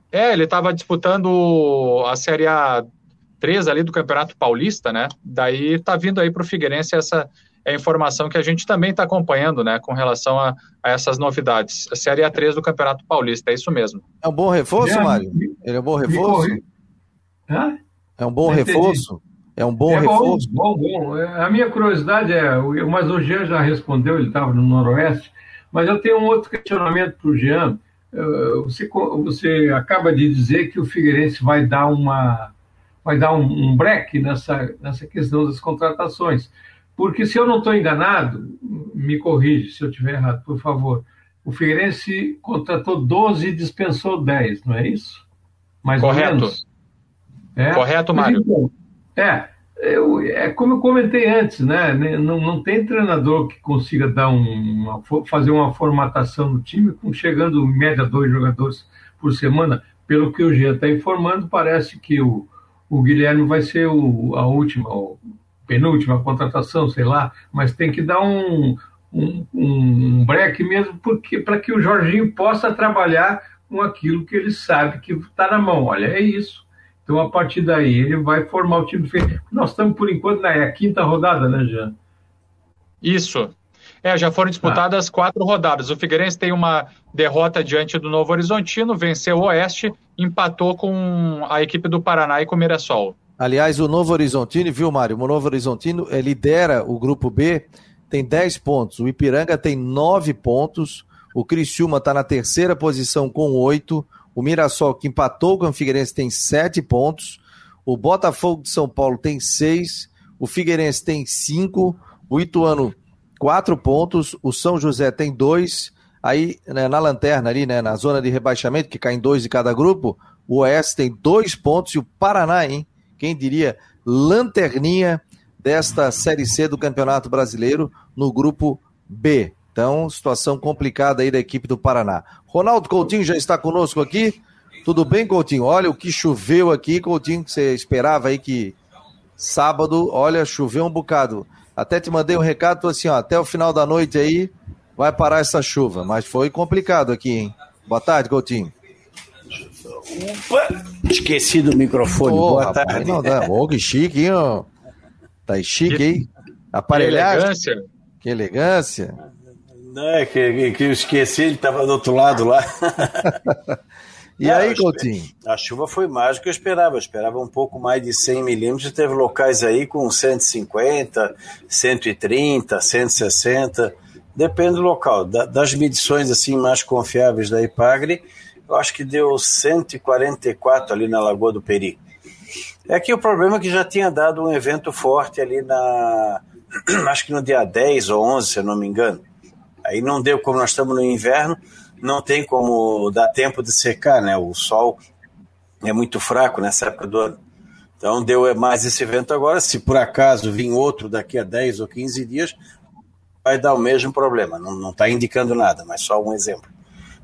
É, ele estava disputando a Série A3 ali do Campeonato Paulista, né? Daí tá vindo aí para o Figueirense essa é informação que a gente também está acompanhando, né, com relação a, a, essas novidades. A Série A3 do Campeonato Paulista, é isso mesmo. É um bom reforço, é, Mário? Ele é um bom reforço? É um bom reforço? É um bom é reforço? Bom, bom, bom. A minha curiosidade é, mas o Jean já respondeu, ele estava no Noroeste, mas eu tenho um outro questionamento para o Jean. Você, você acaba de dizer que o Figueirense vai dar uma vai dar um, um break nessa, nessa questão das contratações. Porque se eu não estou enganado, me corrige se eu estiver errado, por favor. O Figueirense contratou 12 e dispensou 10, não é isso? Mais Correto. É? Correto, Mário. Então, é, eu, é como eu comentei antes, né? Não, não tem treinador que consiga dar um, uma, fazer uma formatação no time com chegando em média dois jogadores por semana. Pelo que o Jean está informando, parece que o, o Guilherme vai ser o, a última, penúltima contratação, sei lá, mas tem que dar um, um, um break mesmo porque para que o Jorginho possa trabalhar com aquilo que ele sabe que está na mão. Olha, é isso. Então, a partir daí, ele vai formar o time. Nós estamos, por enquanto, na é quinta rodada, né, Jean? Isso. É, já foram disputadas ah. quatro rodadas. O Figueirense tem uma derrota diante do Novo Horizontino, venceu o Oeste, empatou com a equipe do Paraná e com o Mirassol. Aliás, o Novo Horizontino, viu, Mário? O Novo Horizontino lidera o grupo B, tem 10 pontos. O Ipiranga tem 9 pontos. O Criciúma está na terceira posição com 8. O Mirassol, que empatou com o Figueirense, tem 7 pontos. O Botafogo de São Paulo tem 6. O Figueirense tem 5. O Ituano, 4 pontos. O São José tem 2. Aí, né, na lanterna ali, né, na zona de rebaixamento, que cai em dois de cada grupo, o Oeste tem 2 pontos. E o Paraná, hein? Quem diria, lanterninha desta Série C do Campeonato Brasileiro no grupo B. Então, situação complicada aí da equipe do Paraná. Ronaldo Coutinho já está conosco aqui. Tudo bem, Coutinho? Olha o que choveu aqui, Coutinho, que você esperava aí que sábado, olha, choveu um bocado. Até te mandei um recado, assim, ó, até o final da noite aí vai parar essa chuva, mas foi complicado aqui, hein? Boa tarde, Coutinho. Opa! Esqueci do microfone. Oh, Boa rapaz, tarde. Não dá. Oh, que chique, hein? Ó. Tá chique, hein? Aparelhagem. Que elegância. Que elegância. Não, é que, que eu esqueci, ele estava do outro lado lá. e Não, aí, Coutinho? A chuva foi mais do que eu esperava. Eu esperava um pouco mais de 100 milímetros. Teve locais aí com 150, 130, 160. Depende do local. das medições assim mais confiáveis da Ipagre, eu acho que deu 144 ali na Lagoa do Peri. É que o problema é que já tinha dado um evento forte ali na. Acho que no dia 10 ou 11, se eu não me engano. Aí não deu, como nós estamos no inverno, não tem como dar tempo de secar, né? O sol é muito fraco nessa época do ano. Então deu mais esse evento agora. Se por acaso vir outro daqui a 10 ou 15 dias, vai dar o mesmo problema. Não está indicando nada, mas só um exemplo.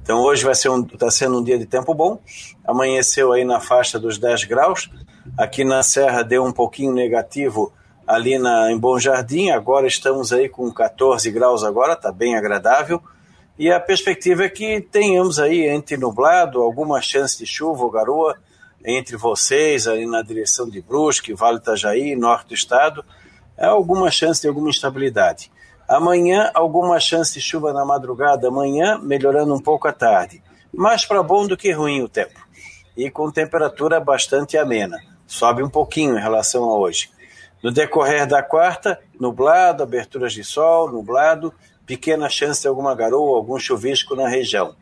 Então hoje vai ser um, está sendo um dia de tempo bom. Amanheceu aí na faixa dos 10 graus. Aqui na Serra deu um pouquinho negativo ali na, em Bom Jardim. Agora estamos aí com 14 graus agora, está bem agradável. E a perspectiva é que tenhamos aí entre nublado, alguma chance de chuva ou garoa entre vocês, ali na direção de Brusque, Vale Itajaí, norte do estado, é alguma chance de alguma instabilidade. Amanhã, alguma chance de chuva na madrugada, amanhã, melhorando um pouco à tarde. Mais para bom do que ruim o tempo. E com temperatura bastante amena. Sobe um pouquinho em relação a hoje. No decorrer da quarta, nublado, aberturas de sol, nublado, pequena chance de alguma garoa, algum chuvisco na região.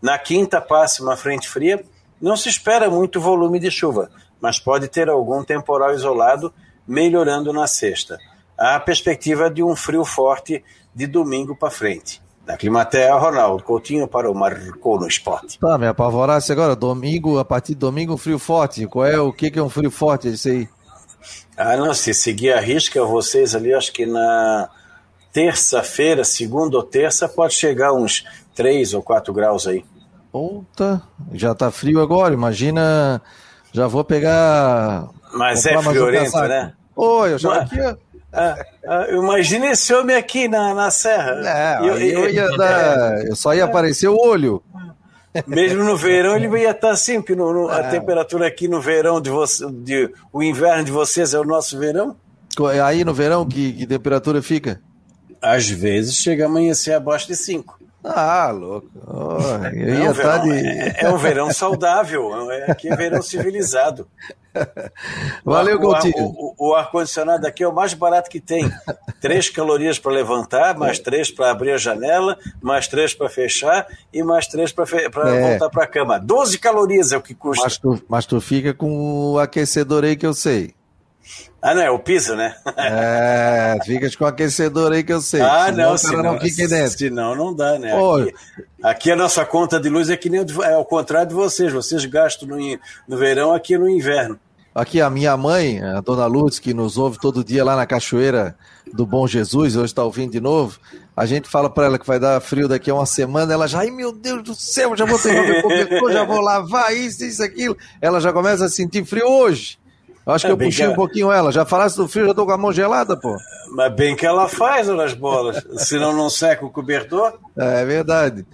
Na quinta, passa uma frente fria, não se espera muito volume de chuva, mas pode ter algum temporal isolado, melhorando na sexta a perspectiva de um frio forte de domingo para frente. Da Climatea, Ronaldo Coutinho para o Marcou no Esporte. Tá, me apavorasse agora. Domingo, a partir de domingo, frio forte. Qual é o que, que é um frio forte? Isso aí. Ah, não, se seguir a risca, vocês ali, acho que na terça-feira, segunda ou terça, pode chegar uns 3 ou 4 graus aí. Puta, já tá frio agora, imagina. Já vou pegar. Mas é friorento, um né? Oi, eu já aqui. Ah, ah, imagina esse homem aqui na, na serra. É, eu, eu, ia dar, eu só ia aparecer o olho. Mesmo no verão ele ia estar assim, porque no, no, é. a temperatura aqui no verão de você, de, o inverno de vocês é o nosso verão. Aí no verão que, que temperatura fica? Às vezes chega a amanhecer abaixo de 5. Ah, louco. Oh, é, um verão, de... é, é, um verão saudável, é aqui é verão civilizado. Valeu, Coutinho. O, o, o ar-condicionado aqui é o mais barato que tem. Três calorias para levantar, mais três para abrir a janela, mais três para fechar e mais três para fe... é. voltar para a cama. Doze calorias é o que custa. Mas tu, mas tu fica com o aquecedor aí que eu sei. Ah, não, é o piso, né? É, fica com o aquecedor aí que eu sei. Ah, senão não, senão, não fica dentro. Senão não dá, né? Aqui, aqui, a nossa conta de luz é que nem é ao contrário de vocês. Vocês gastam no, no verão, aqui no inverno. Aqui a minha mãe, a dona Lutz, que nos ouve todo dia lá na Cachoeira do Bom Jesus, hoje está ouvindo de novo. A gente fala para ela que vai dar frio daqui a uma semana, ela já, ai meu Deus do céu, já vou pegar meu cobertor, já vou lavar isso, isso, aquilo. Ela já começa a sentir frio hoje. Acho que é, eu puxei que... um pouquinho ela. Já falasse do frio, já tô com a mão gelada, pô. Mas bem que ela faz nas bolas. Senão não seca o cobertor. É, é, verdade.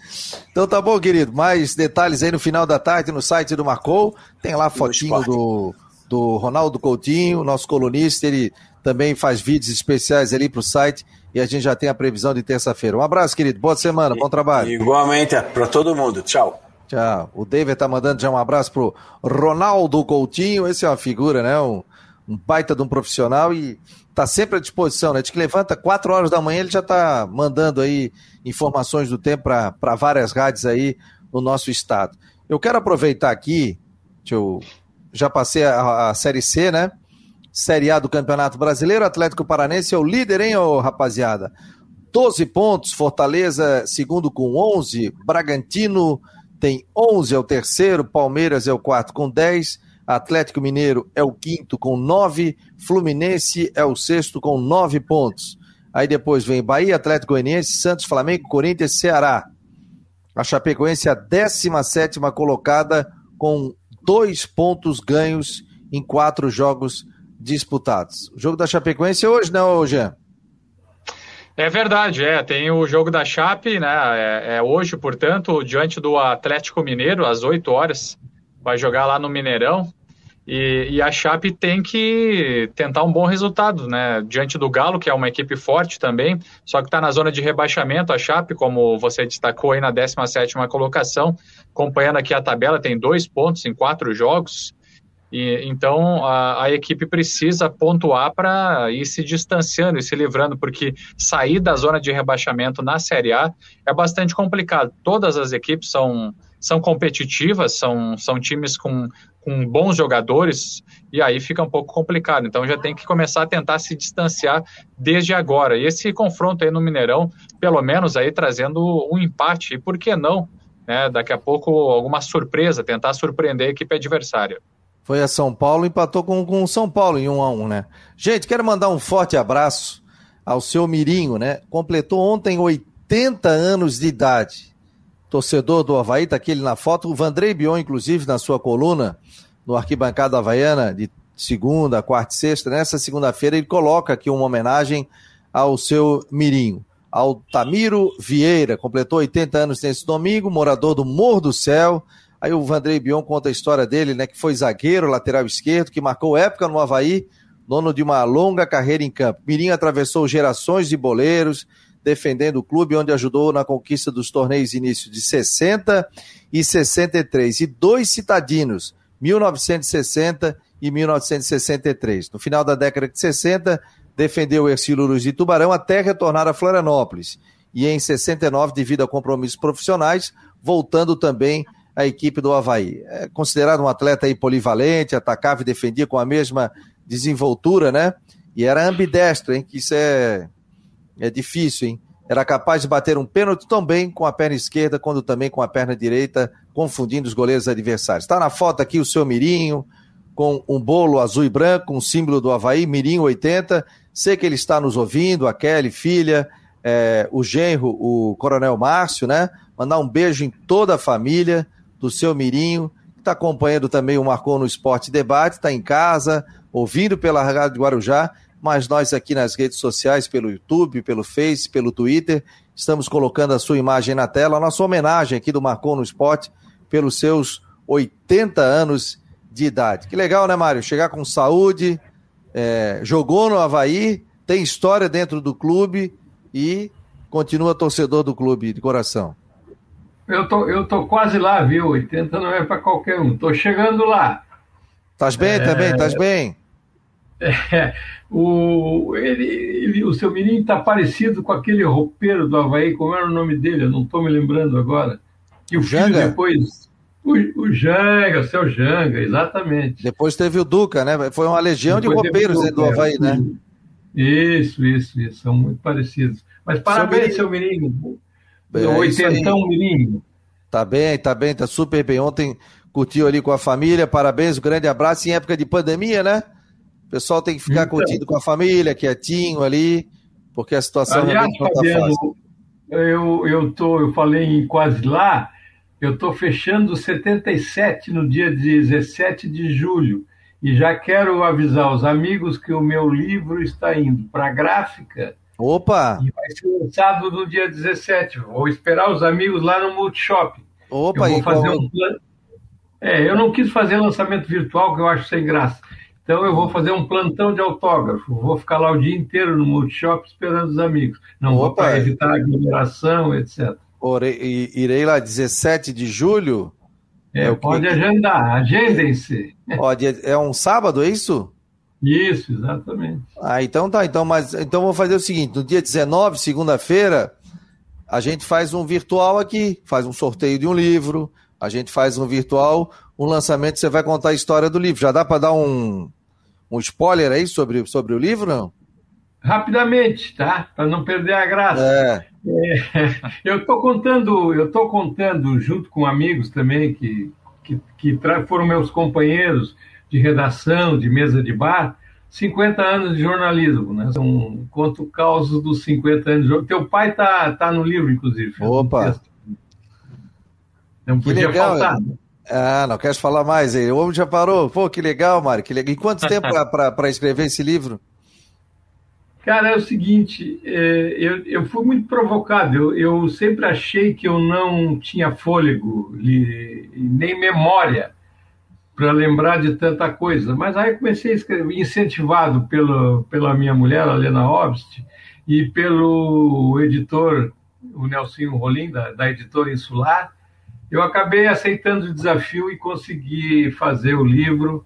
Então tá bom, querido. Mais detalhes aí no final da tarde no site do Marcou. Tem lá fotinho do, do Ronaldo Coutinho, nosso colunista. Ele também faz vídeos especiais ali pro site. E a gente já tem a previsão de terça-feira. Um abraço, querido. Boa semana, bom trabalho. Igualmente para todo mundo. Tchau. Tchau. O David tá mandando já um abraço pro Ronaldo Coutinho. Esse é uma figura, né? Um, um baita de um profissional e tá sempre à disposição, né? De que levanta 4 horas da manhã, ele já tá mandando aí informações do tempo para várias rádios aí no nosso estado. Eu quero aproveitar aqui, eu já passei a, a Série C, né? Série A do Campeonato Brasileiro, Atlético Paranense é o líder, hein, ô, rapaziada? 12 pontos, Fortaleza segundo com 11, Bragantino tem 11, é o terceiro, Palmeiras é o quarto com 10, Atlético Mineiro é o quinto com 9, Fluminense é o sexto com 9 pontos. Aí depois vem Bahia, Atlético Goianiense, Santos, Flamengo, Corinthians, Ceará. A Chapecoense é a 17 colocada com dois pontos ganhos em quatro jogos disputados. O jogo da Chapecoense é hoje, não, né, Jean? É verdade, é. Tem o jogo da Chape, né? É, é, hoje, portanto, diante do Atlético Mineiro, às 8 horas. Vai jogar lá no Mineirão. E, e, a Chape tem que tentar um bom resultado, né? Diante do Galo, que é uma equipe forte também, só que está na zona de rebaixamento. A Chape, como você destacou aí na 17 colocação, acompanhando aqui a tabela, tem dois pontos em quatro jogos. E, então a, a, equipe precisa pontuar para ir se distanciando e se livrando, porque sair da zona de rebaixamento na Série A é bastante complicado. Todas as equipes são, são competitivas, são, são times com, com bons jogadores, e aí fica um pouco complicado. Então já tem que começar a tentar se distanciar desde agora. E esse confronto aí no Mineirão, pelo menos aí trazendo um empate, e por que não? Né, daqui a pouco alguma surpresa, tentar surpreender a equipe adversária. Foi a São Paulo, empatou com, com o São Paulo em 1 a 1 né? Gente, quero mandar um forte abraço ao seu Mirinho, né? Completou ontem 80 anos de idade. Torcedor do Havaí, tá aqui ele na foto. O Vandrei Bion, inclusive, na sua coluna, no Arquibancada Havaiana, de segunda, quarta e sexta, nessa segunda-feira, ele coloca aqui uma homenagem ao seu Mirinho. Altamiro Vieira, completou 80 anos nesse domingo, morador do Morro do Céu, Aí o Vandrei Bion conta a história dele, né? Que foi zagueiro, lateral esquerdo, que marcou época no Havaí, dono de uma longa carreira em campo. Mirim atravessou gerações de boleiros, defendendo o clube, onde ajudou na conquista dos torneios início de 60 e 63. E dois citadinos, 1960 e 1963. No final da década de 60, defendeu o Ercílio Luz de Tubarão até retornar a Florianópolis. E em 69, devido a compromissos profissionais, voltando também a equipe do Havaí. É considerado um atleta aí polivalente, atacava e defendia com a mesma desenvoltura, né? E era ambidestro, hein? Que isso é, é difícil, hein? era capaz de bater um pênalti tão bem com a perna esquerda, quando também com a perna direita, confundindo os goleiros adversários. Está na foto aqui o seu Mirinho, com um bolo azul e branco, um símbolo do Havaí, Mirinho 80. Sei que ele está nos ouvindo, a Kelly, filha, é, o genro, o Coronel Márcio, né? Mandar um beijo em toda a família do seu Mirinho, que está acompanhando também o Marcou no Esporte Debate, está em casa, ouvindo pela Rádio Guarujá, mas nós aqui nas redes sociais, pelo YouTube, pelo Face, pelo Twitter, estamos colocando a sua imagem na tela, a nossa homenagem aqui do Marcou no Esporte pelos seus 80 anos de idade. Que legal, né, Mário? Chegar com saúde, é, jogou no Havaí, tem história dentro do clube e continua torcedor do clube de coração. Eu tô, eu tô quase lá, viu? 80 não é para qualquer um. Tô chegando lá. Tás bem é... também? Tás bem? É, o, ele, ele, o seu menino está parecido com aquele roupeiro do Havaí, como era o nome dele? Eu não estou me lembrando agora. E o Janga? filho depois. O, o Janga, o seu Janga, exatamente. Depois teve o Duca, né? Foi uma legião depois de roupeiros do, do Havaí, né? Isso, isso, isso. São muito parecidos. Mas parabéns, seu menino. É, oitentão menino. Tá bem, tá bem, tá super bem. Ontem curtiu ali com a família, parabéns, um grande abraço em época de pandemia, né? O pessoal tem que ficar então, curtindo com a família, quietinho ali, porque a situação aliás, realmente não está fácil. Eu, eu, tô, eu falei em quase lá, eu estou fechando 77 no dia 17 de julho. E já quero avisar os amigos que o meu livro está indo para a gráfica. Opa! E vai ser lançado no dia 17. Vou esperar os amigos lá no Multishop. Opa, eu vou fazer um É, eu não quis fazer lançamento virtual, que eu acho sem graça. Então eu vou fazer um plantão de autógrafo, vou ficar lá o dia inteiro no multishop esperando os amigos. Não Opa, vou para evitar aglomeração, etc. Orei, irei lá 17 de julho. É, é pode que... agendar, agendem-se. Pode, é um sábado, é isso? Isso, exatamente. Ah, então tá. Então, mas, então vou fazer o seguinte: no dia 19, segunda-feira, a gente faz um virtual aqui, faz um sorteio de um livro, a gente faz um virtual, um lançamento, você vai contar a história do livro. Já dá para dar um, um spoiler aí sobre, sobre o livro, não? Rapidamente, tá? Para não perder a graça. É. É, eu estou contando, eu estou contando junto com amigos também que, que, que foram meus companheiros de redação, de mesa de bar, 50 anos de jornalismo, né? São conto causos dos 50 anos de jornalismo. Teu pai tá, tá no livro, inclusive. Opa! Não podia legal, faltar. Ah, não queres falar mais aí? O homem já parou. Pô, que legal, Mário. Que legal. E quanto tempo para escrever esse livro? Cara, é o seguinte, é, eu, eu fui muito provocado. Eu, eu sempre achei que eu não tinha fôlego, nem memória para lembrar de tanta coisa. Mas aí comecei a escrever, incentivado pelo, pela minha mulher, a Lena Obst, e pelo editor, o Nelsinho Rolim, da, da editora Insular, eu acabei aceitando o desafio e consegui fazer o livro.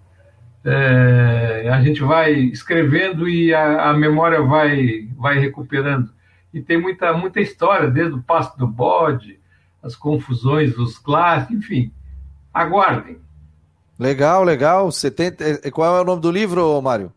É, a gente vai escrevendo e a, a, memória vai, vai recuperando. E tem muita, muita história, desde o passo do bode, as confusões dos clássicos, enfim. Aguardem. Legal, legal. 70... Qual é o nome do livro, Mário?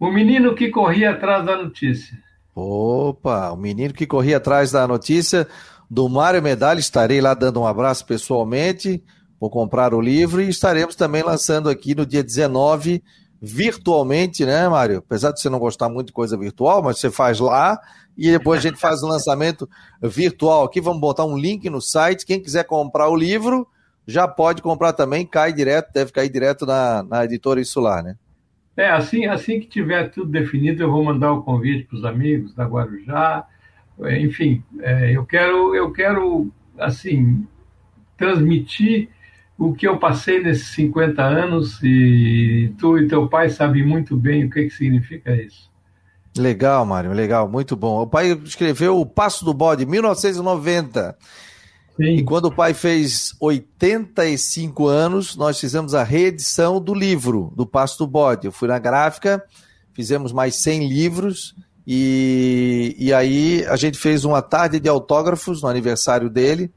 O Menino que Corria Atrás da Notícia. Opa, o Menino que Corria Atrás da Notícia do Mário Medalha. Estarei lá dando um abraço pessoalmente. Vou comprar o livro e estaremos também lançando aqui no dia 19, virtualmente, né, Mário? Apesar de você não gostar muito de coisa virtual, mas você faz lá e depois a gente faz o lançamento virtual aqui. Vamos botar um link no site. Quem quiser comprar o livro, já pode comprar também, cai direto, deve cair direto na, na editora Insular, né? É, assim, assim que tiver tudo definido, eu vou mandar o convite para os amigos da Guarujá, enfim, é, eu quero, eu quero, assim, transmitir o que eu passei nesses 50 anos e tu e teu pai sabem muito bem o que, que significa isso. Legal, Mário, legal, muito bom. O pai escreveu O Passo do Bode, 1990. Sim. E quando o pai fez 85 anos, nós fizemos a reedição do livro, do Passo do Bode. Eu fui na gráfica, fizemos mais 100 livros e, e aí a gente fez uma tarde de autógrafos no aniversário dele.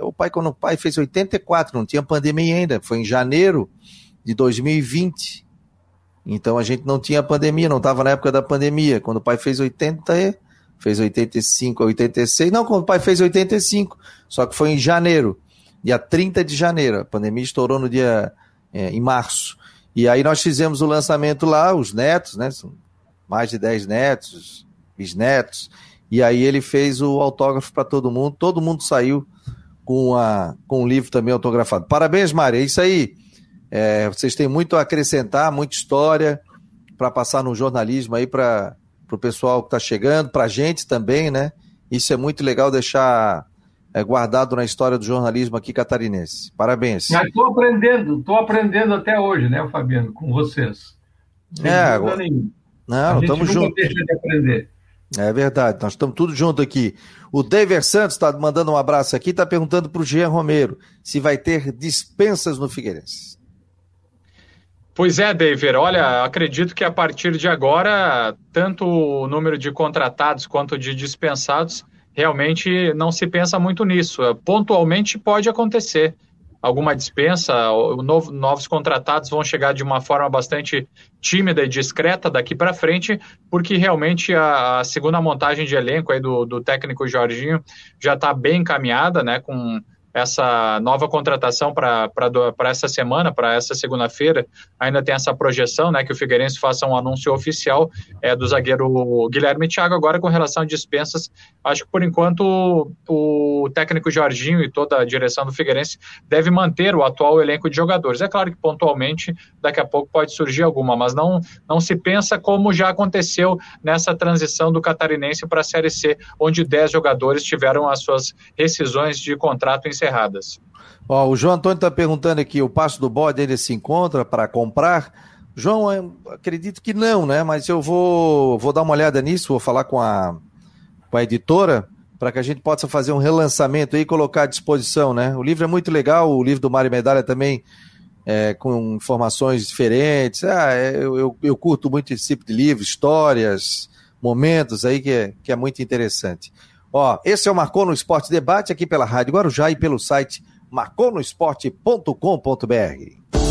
O pai, quando o pai fez 84, não tinha pandemia ainda, foi em janeiro de 2020. Então a gente não tinha pandemia, não estava na época da pandemia. Quando o pai fez 80, fez 85 a 86. Não, quando o pai fez 85, só que foi em janeiro, dia 30 de janeiro. A pandemia estourou no dia é, em março. E aí nós fizemos o lançamento lá, os netos, né? São mais de 10 netos, bisnetos. E aí ele fez o autógrafo para todo mundo, todo mundo saiu com, a, com um livro também autografado. Parabéns, Mário, é isso aí. É, vocês têm muito a acrescentar, muita história para passar no jornalismo aí para o pessoal que está chegando, para a gente também, né? Isso é muito legal deixar é, guardado na história do jornalismo aqui catarinense. Parabéns. Estou aprendendo, estou aprendendo até hoje, né, Fabiano, com vocês. Sem é, agora... Não, estamos juntos. de. É verdade, nós estamos tudo junto aqui. O David Santos está mandando um abraço aqui, está perguntando para o Jean Romero se vai ter dispensas no Figueirense. Pois é, David. Olha, acredito que a partir de agora, tanto o número de contratados quanto de dispensados, realmente não se pensa muito nisso. Pontualmente pode acontecer alguma dispensa, novo, novos contratados vão chegar de uma forma bastante tímida e discreta daqui para frente, porque realmente a, a, segunda montagem de elenco aí do, do técnico Jorginho já está bem encaminhada, né, com essa nova contratação para essa semana, para essa segunda-feira, ainda tem essa projeção, né, que o Figueirense faça um anúncio oficial é, do zagueiro Guilherme Thiago. Agora, com relação a dispensas, acho que por enquanto o, o técnico Jorginho e toda a direção do Figueirense deve manter o atual elenco de jogadores. É claro que pontualmente, daqui a pouco pode surgir alguma, mas não, não se pensa como já aconteceu nessa transição do catarinense para a Série C, onde 10 jogadores tiveram as suas rescisões de contrato encerradas encerradas. Ó, o João Antônio está perguntando aqui, o passo do bode ele se encontra para comprar? João, acredito que não, né? Mas eu vou, vou dar uma olhada nisso, vou falar com a, com a editora para que a gente possa fazer um relançamento e colocar à disposição, né? O livro é muito legal, o livro do Mário Medalha também é, com informações diferentes. Ah, é, eu, eu, eu, curto muito esse tipo de livro, histórias, momentos aí que é, que é muito interessante. Ó, esse é o Marcou no Esporte Debate aqui pela Rádio Guarujá e pelo site marconosport.com.br.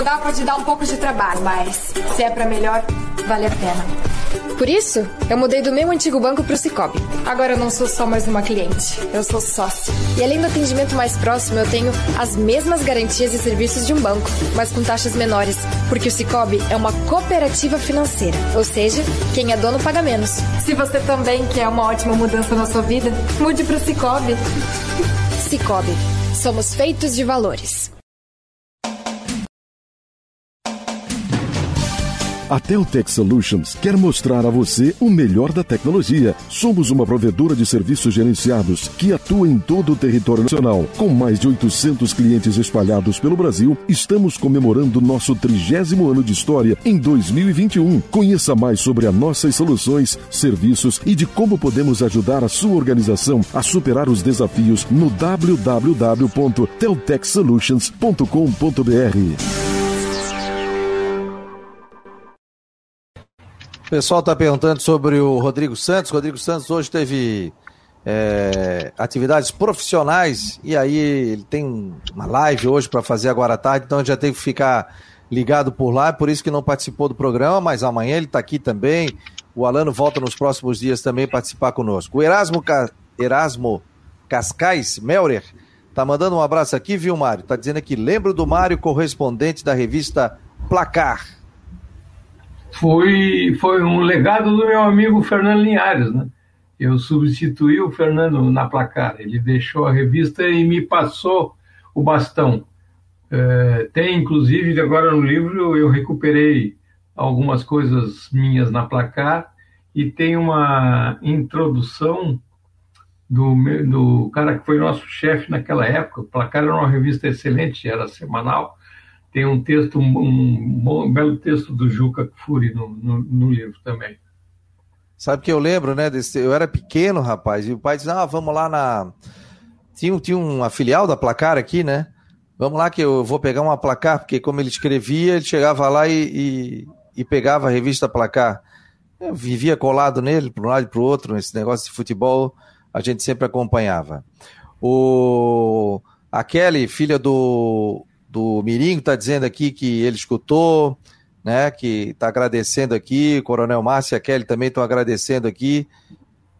Mudar pode dar um pouco de trabalho, mas se é para melhor, vale a pena. Por isso, eu mudei do meu antigo banco para o Cicobi. Agora eu não sou só mais uma cliente, eu sou sócia. E além do atendimento mais próximo, eu tenho as mesmas garantias e serviços de um banco, mas com taxas menores, porque o Cicobi é uma cooperativa financeira, ou seja, quem é dono paga menos. Se você também quer uma ótima mudança na sua vida, mude para o Cicobi. Cicobi, somos feitos de valores. A Teltech Solutions quer mostrar a você o melhor da tecnologia. Somos uma provedora de serviços gerenciados que atua em todo o território nacional. Com mais de 800 clientes espalhados pelo Brasil, estamos comemorando nosso trigésimo ano de história em 2021. Conheça mais sobre as nossas soluções, serviços e de como podemos ajudar a sua organização a superar os desafios no www.teltechsolutions.com.br. O pessoal está perguntando sobre o Rodrigo Santos. Rodrigo Santos hoje teve é, atividades profissionais e aí ele tem uma live hoje para fazer agora à tarde, então já teve que ficar ligado por lá, por isso que não participou do programa, mas amanhã ele está aqui também. O Alano volta nos próximos dias também participar conosco. O Erasmo, Ca... Erasmo Cascais Melrer tá mandando um abraço aqui, viu, Mário? Tá dizendo aqui, lembro do Mário, correspondente da revista Placar foi, foi um legado do meu amigo Fernando Linhares, né? Eu substituí o Fernando na placar. Ele deixou a revista e me passou o bastão. É, tem, inclusive, agora no livro eu recuperei algumas coisas minhas na placar e tem uma introdução do, do cara que foi nosso chefe naquela época. O placar era uma revista excelente, era semanal tem um texto, um, um, um belo texto do Juca Kfouri no, no, no, livro também. Sabe que eu lembro, né? Desse, eu era pequeno, rapaz, e o pai disse: Ah, vamos lá na. Tinha, tinha uma filial da placar aqui, né? Vamos lá que eu vou pegar uma placar, porque como ele escrevia, ele chegava lá e, e, e pegava a revista placar. Eu vivia colado nele, para um lado e para o outro, esse negócio de futebol, a gente sempre acompanhava. O... A Kelly, filha do, do Mirinho, está dizendo aqui que ele escutou, né? Que está agradecendo aqui. Coronel Márcio e a Kelly também estão agradecendo aqui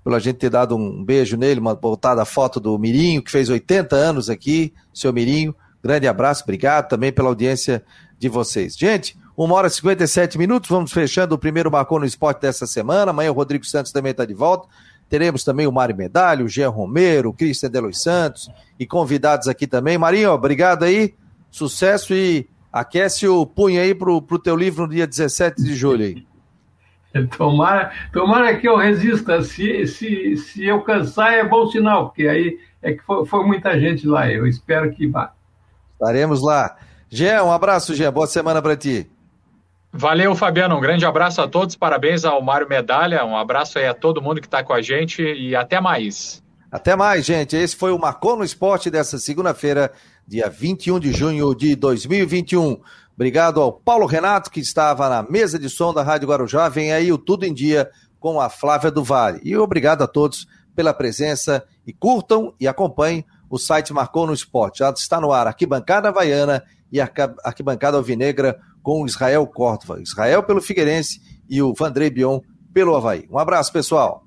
pela gente ter dado um beijo nele, uma botada foto do Mirinho, que fez 80 anos aqui, seu Mirinho. Grande abraço, obrigado também pela audiência de vocês. Gente, uma hora e 57 minutos, vamos fechando o primeiro Marcou no Esporte dessa semana. Amanhã o Rodrigo Santos também está de volta. Teremos também o Mário Medalho, o Jean Romero, o Cristian Delos Santos e convidados aqui também. Marinho, obrigado aí, sucesso e aquece o punho aí pro, pro teu livro no dia 17 de julho aí. Tomara, tomara que eu resista. Se, se, se eu cansar, é bom sinal, porque aí é que foi, foi muita gente lá. Eu espero que vá. Estaremos lá. Jean, um abraço, Jean. Boa semana para ti. Valeu, Fabiano. Um grande abraço a todos. Parabéns ao Mário Medalha. Um abraço aí a todo mundo que está com a gente e até mais. Até mais, gente. Esse foi o Marcou no Esporte dessa segunda-feira, dia 21 de junho de 2021. Obrigado ao Paulo Renato, que estava na mesa de som da Rádio Guarujá. Vem aí o Tudo em Dia com a Flávia do Vale. E obrigado a todos pela presença e curtam e acompanhem o site Marcou no Esporte. Já está no ar Arquibancada Havaiana e Arquibancada Alvinegra com Israel Córdova. Israel pelo Figueirense e o Vandrei Bion pelo Havaí. Um abraço, pessoal.